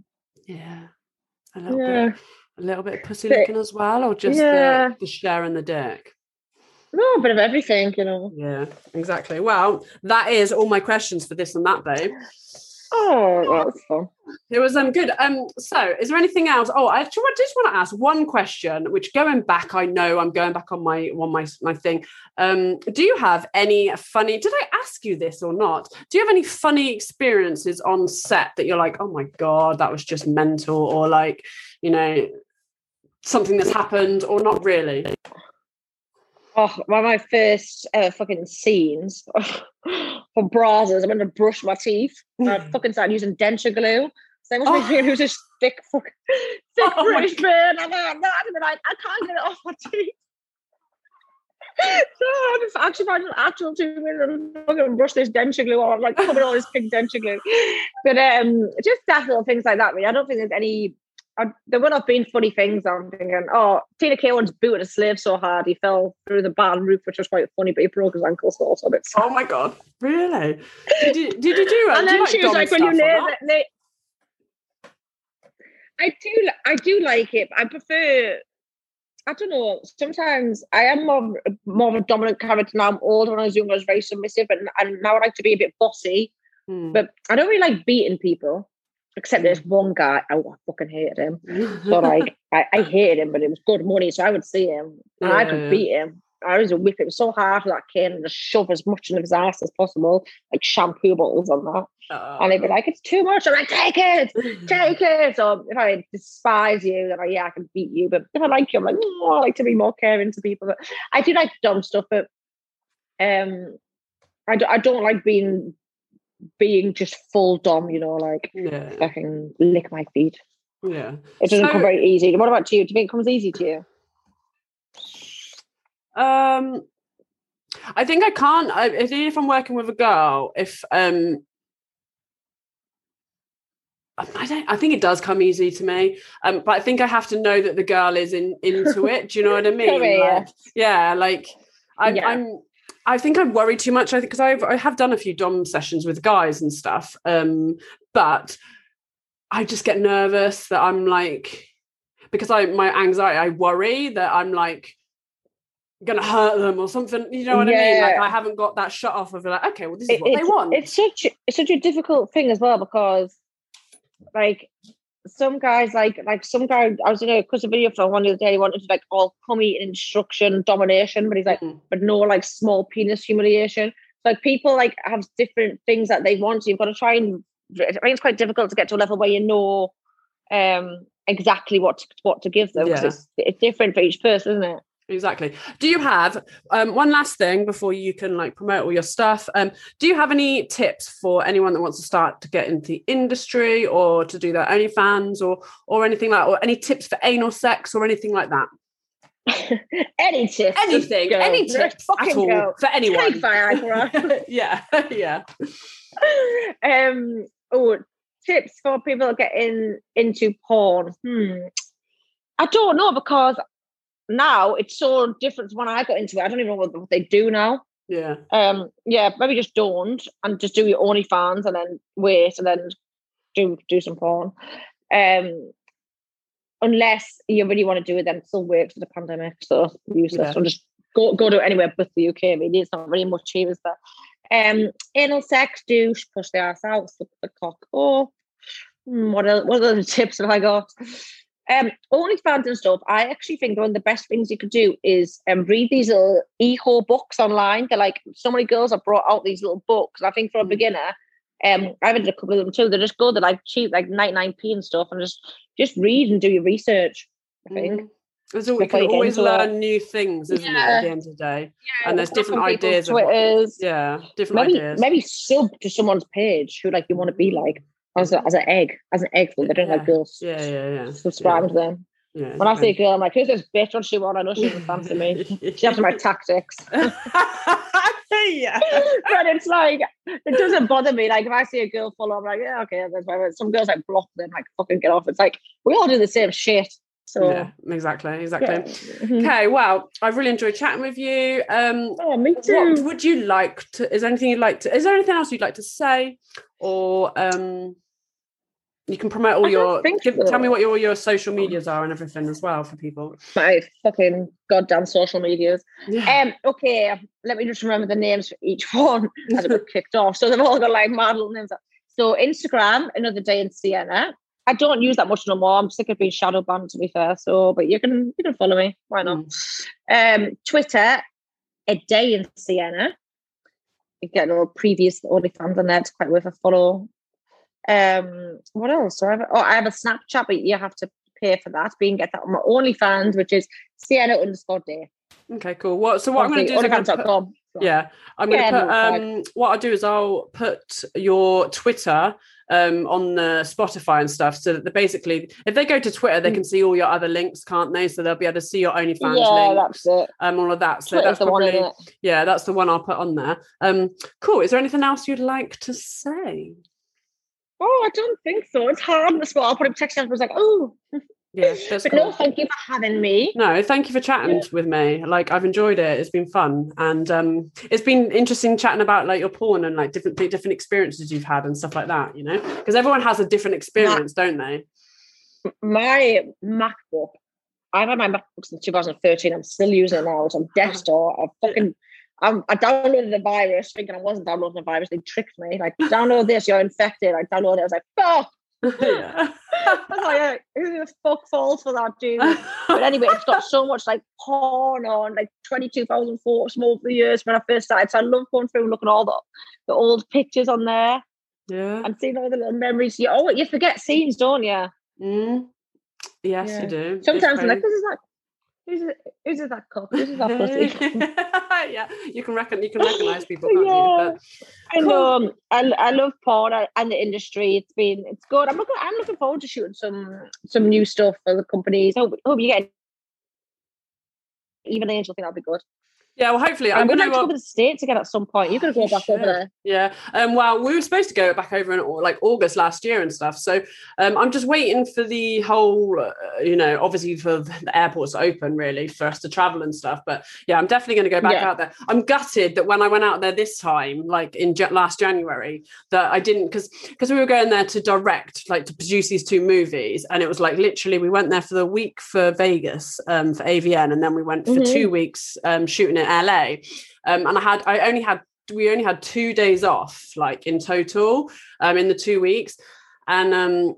Yeah. A little Yeah. bit, a little bit of pussy licking as well, or just Yeah. the, the share and the dick. No, a bit of everything, you know. Yeah, exactly. Well, that is all my questions for this and that, babe. Oh, that's fun. It was um good. Um, so is there anything else? Oh, I just want to ask one question, which going back, I know I'm going back on my on my my thing. Um, do you have any funny? Did I ask you this or not? Do you have any funny experiences on set that you're like, oh my god, that was just mental, or like, you know, something that's happened, or not really? Oh, one of my first ever fucking scenes for Brazzers, I went to brush my teeth. and I fucking started using denture glue. So it must Oh. be (laughs) it was just thick fucking thick Oh British then that and then I, can't get it off my teeth. (laughs) so I just actually found an actual two minutes and fucking brush this denture glue on, like covered all this pink denture glue. But um just daft little things like that. Really. I don't think there's any I, there would have been funny things. I'm thinking, oh, Tina Kay once booted a slave so hard he fell through the barn roof, which was quite funny, but he broke his ankle, so also a bit sad. Oh my god, really? Did you did you do it? and do then she was like, "When you nail it, they... I do, I do like it. but I prefer. I don't know. Sometimes I am more, of- more of a dominant character now. I'm older. and I was younger, I was very submissive, and, and now I like to be a bit bossy. Hmm. But I don't really like beating people, except there's one guy. Oh, I fucking hated him. But like (laughs) I, I hated him, but it was good money, so I would see him and I Yeah, could beat him. I was a whip it was so hard with that cane and just shove as much into his ass as possible, like shampoo bottles on that. And they'd be like, "It's too much." I'm like, "Take it, take (laughs) it." So if I despise you, then I, yeah, I can beat you. But if I like you, I'm like, oh, I like to be more caring to people. But I do like dumb stuff, but um, I, I don't like being being just full dom, You know, like yeah, fucking lick my feet. yeah. It doesn't So- come very easy. What about you? Do you think it comes easy to you? Um, I think I can't. I, I think if I'm working with a girl, if um, I don't. I think it does come easy to me. Um, but I think I have to know that the girl is in into it. Do you know what I (laughs) mean? Like, yeah, like I, Yeah. I'm. I think I worry too much. I think because I've I have done a few dom sessions with guys and stuff. Um, but I just get nervous that I'm like because I my anxiety. I worry that I'm like gonna hurt them or something. You know what I mean? Like I haven't got that shut off of like, okay, well, this is It- what they want. it's such it's such a difficult thing as well because like some guys like like some guy I was in a a video for one the other day he wanted to like all come eat instruction domination but he's like Mm. but no like small penis humiliation like people like have different things that they want so you've got to try and I think it's quite difficult to get to a level where you know um exactly what to, what to give them 'cause Yeah. it's, it's different for each person isn't it Exactly. Do you have um, one last thing before you can like promote all your stuff? Um, do you have any tips for anyone that wants to start to get into the industry or to do their OnlyFans or or anything like, or any tips for anal sex or anything like that? (laughs) any tips Anything, any tips at all go. for anyone? Take Viagra. (laughs) (laughs) yeah, yeah. um oh tips for people getting into porn hmm. i don't know because now it's so different when i got into it. I don't even know what, what they do now. Yeah. um yeah maybe just don't and just do your OnlyFans and then wait and then do do some porn. Um unless you really want to do it then it still wait for the pandemic so useless. Yeah. so just go go to anywhere but the UK really. It's not really much cheaper but um anal sex douche push the ass out slip the cock oh what else, what other (laughs) tips have I got um OnlyFans and stuff I actually think one of the best things you could do is um read these little eho books online they're like so many girls have brought out these little books I think for a Mm. beginner um I've read a couple of them too They're just good. they're like cheap like 99p and stuff and just just read and do your research I think Mhm. There's al- you can always it. learn new things, isn't it? At Yeah. the end of the day, Yeah, and there's different ideas what- yeah, different maybe ideas. maybe sub to someone's page who like you want to be like as, a, as an egg as an egg for they don't Yeah. like girls Yeah, yeah, yeah. subscribe to them. Yeah. when I see a girl I'm like who's this bitch? What she want? I know she doesn't fancy me. (laughs) She has my tactics. (laughs) Yeah. but it's like it doesn't bother me. Like if I see a girl follow I'm like yeah okay that's fine. Some girls like block them like fucking get off. It's like we all do the same shit so Yeah, exactly, exactly. yeah. Mhm. Okay, well, I've really enjoyed chatting with you. Um, oh me what too would you like to? Is there anything you'd like to? Is there anything else you'd like to say, or um, you can promote all I your? Give, tell me what your your social medias are and everything as well for people. my fucking goddamn social medias Yeah. Um, okay, let me just remember the names for each (laughs) one as it got kicked off. So they've all got like mad little names. So Instagram, another day in Sienna. I don't use that much no more. I'm sick of being shadow banned, to be fair. So, but you can you can follow me. Why not? Mm. Um, Twitter, a day in Sienna. You get all previous OnlyFans on there. It's quite worth a follow. Um, what else? So I have, oh, I have a Snapchat, but you have to pay for that. But you can get that on my OnlyFans, which is Sienna underscore day. Okay, cool. What so what I'm going to do is I'm gonna put, OnlyFans.com. yeah, I'm going to put um what I'll do is I'll put your Twitter um on the Spotify and stuff so that they basically if they go to Twitter they Mm. can see all your other links, can't they? So they'll be able to see your OnlyFans Yeah, links, that's it. um all of that. So Twitter's that's the one, probably yeah, that's the one I'll put on there. Um cool. Is there anything else you'd like to say? Oh, I don't think so. It's hard on the spot. I'll put a text out. I was like, oh, (laughs) Yeah, that's but cool. no, thank you for having me. No, thank you for chatting with me. Like I've enjoyed it. It's been fun, and um, it's been interesting chatting about like your porn and like different different experiences you've had and stuff like that. You know, because everyone has a different experience, don't they? My MacBook, I've had my MacBook since 2013. I'm still using it now. It's on desktop. I fucking, I'm, I downloaded the virus thinking I wasn't downloading the virus. They tricked me. Like, (laughs) download this, you're infected. I downloaded it. I was like, fuck. (laughs) yeah. I was like, who the fuck falls for that, dude? But anyway, it's got so much like porn on, like 22,000 photos from over the years when I first started. So I love going through and looking at all the, the old pictures on there yeah. and seeing all the little memories. You, oh, you forget scenes, don't you? Mm. Yes, Yeah. you do. Sometimes I'm like, this is that. Who's it? Who's that cock? Who's that pussy? (laughs) yeah, you can reckon you can (laughs) recognize people, Yeah. you? I know. um, I, I love porn and- and the industry. It's been it's good. I'm looking I'm looking forward to shooting some some new stuff for the companies. Hope hope you get even Angel think that'll be good. Yeah, well, hopefully, I I'm going like to go to. to the States again at some point. You're gonna go You back over there. Yeah. Um, well, we were supposed to go back over in like August last year and stuff. So um, I'm just waiting for the whole, uh, you know, obviously for the airports to open really for us to travel and stuff. But yeah, I'm definitely going to go back Yeah. out there. I'm gutted that when I went out there this time, like in last January, that I didn't because because we were going there to direct, like to produce these two movies, and it was like literally we went there for the week for Vegas um, for AVN, and then we went for Mhm. two weeks um, shooting in LA. Um, and I had I only had we only had two days off like in total um in the two weeks and um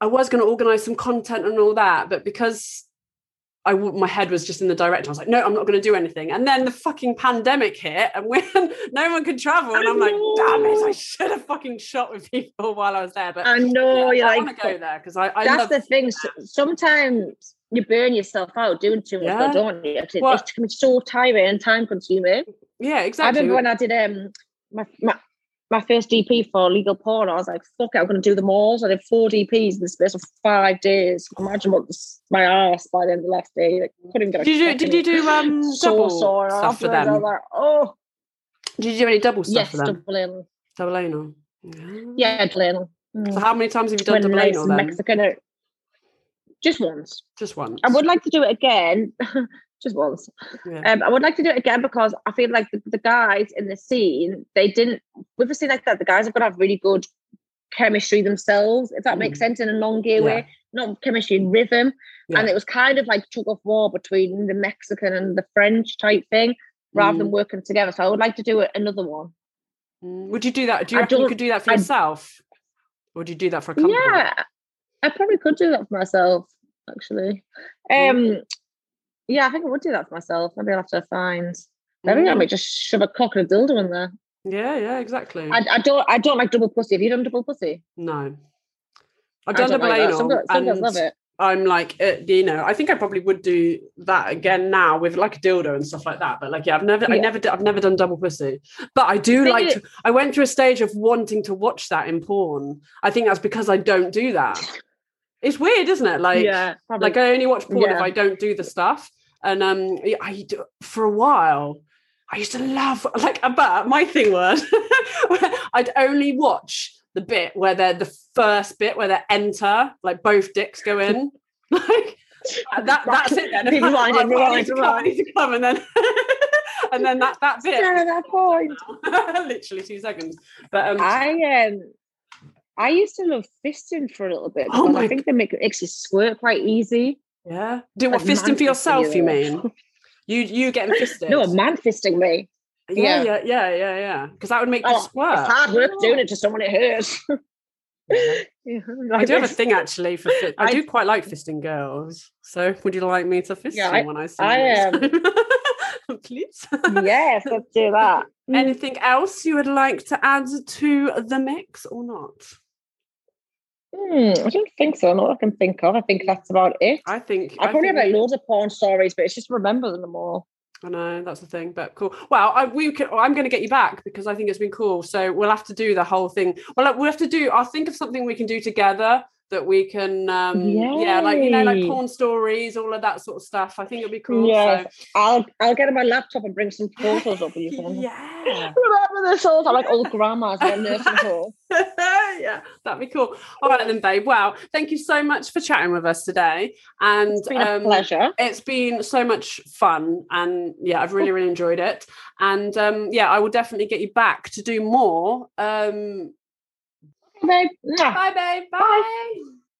i was going to organize some content and all that but because I my head was just in the direction. I was like, no, I'm not going to do anything. And then the fucking pandemic hit, and (laughs) when no one could travel, and I'm like, damn it, I should have fucking shot with people while I was there. But I know yeah, you're I like want to go there because I, I that's the thing. s- Sometimes you burn yourself out doing too much, Yeah. though, don't you? It, it can be so tiring and time consuming. yeah, exactly. I remember when I did um my, my my first DP for legal porn, I was like, fuck it, I'm gonna do them all. So I did four DPs in the space of five days. Imagine what this, my ass by the end of the last day. Like couldn't get a did you did you do um so double sore stuff for afterwards. I was them? like, oh Did you do any double stuff yes, for them? double anal. Double anal. Yeah, double anal. So Mm. how many times have you done When double anal then? Mexican just once. Just once. I would like to do it again. (laughs) just once. Yeah. Um, I would like to do it again because I feel like the, the guys in the scene, they didn't with a scene like that, the guys have got to have really good chemistry themselves, if that makes Mm. sense in a non-gear Yeah. way. Not chemistry and rhythm. And it was kind of like tug of war between the Mexican and the French type thing, rather Mm. than working together. So I would like to do it another one. Mm, Would you do that? Do you I reckon you could do that for I- yourself? Or would you do that for a company? Yeah, I probably could do that for myself, actually. Um, yeah, I think I would do that for myself. Maybe I'll have to find. Maybe I Mm. might just shove a cock and a dildo in there. Yeah, yeah, exactly. I, I don't. I don't like double pussy. Have you done double pussy? no. I've done double like anal. Some, some love it. I'm like, uh, you know, I think I probably would do that again now with like a dildo and stuff like that. But like, yeah, I've never, I Yeah. never, I've never done double pussy. But I do like. To, I went through a stage of wanting to watch that in porn. I think that's because I don't do that. It's weird, isn't it? Like, yeah, probably. like I only watch porn if I don't do the stuff. And um, I for a while, I used to love like. But my thing was, (laughs) I'd only watch the bit where they're the first bit where they enter, like both dicks go in. (laughs) like that. That's it. Then Rewind it, (laughs) I, I rewind, need to come. I need to come, and then and then that that bit. Yeah, that point. Literally two seconds. But um, I um, I used to love fisting for a little bit Oh because my I think they make it makes you squirt quite easy. yeah, do what like fisting for yourself? fisting You you. mean? You you getting (laughs) fisted? No, a man fisting me. Yeah, Yeah. yeah, yeah, yeah, yeah. Because that would make you Oh, squirt. It's hard work doing it to someone it hurts. Yeah, (laughs) I like do have a thing actually for fi- I I- do quite like fisting girls. So would you like me to fist Yeah, you I- when I see I, you? Um, (laughs) Please. yes, let's do that. Anything else you would like to add to the mix or not? Hmm, I don't think so. Not I can think of. I think that's about it. I think I probably think have like loads of porn stories, but it's just remembering them all. I know that's the thing, but cool. Well, I, we can, I'm going to get you back because I think it's been cool. So we'll have to do the whole thing. Well, we'll have to do. I'll think of something we can do together that we can. um Yeah, like you know, like porn stories, all of that sort of stuff. I think it'd be cool. Yes. I'll I'll get on my laptop and bring some photos up you. So, (laughs) From. yeah. (laughs) Remember this all? I'm like old grandmas in a nursing (laughs) yeah, that'd be cool. All right then, babe. Wow, thank you so much for chatting with us today. And It's been a um, pleasure. it's been so much fun and yeah i've really really enjoyed it and um yeah i will definitely get you back to do more um Babe. Bye babe bye.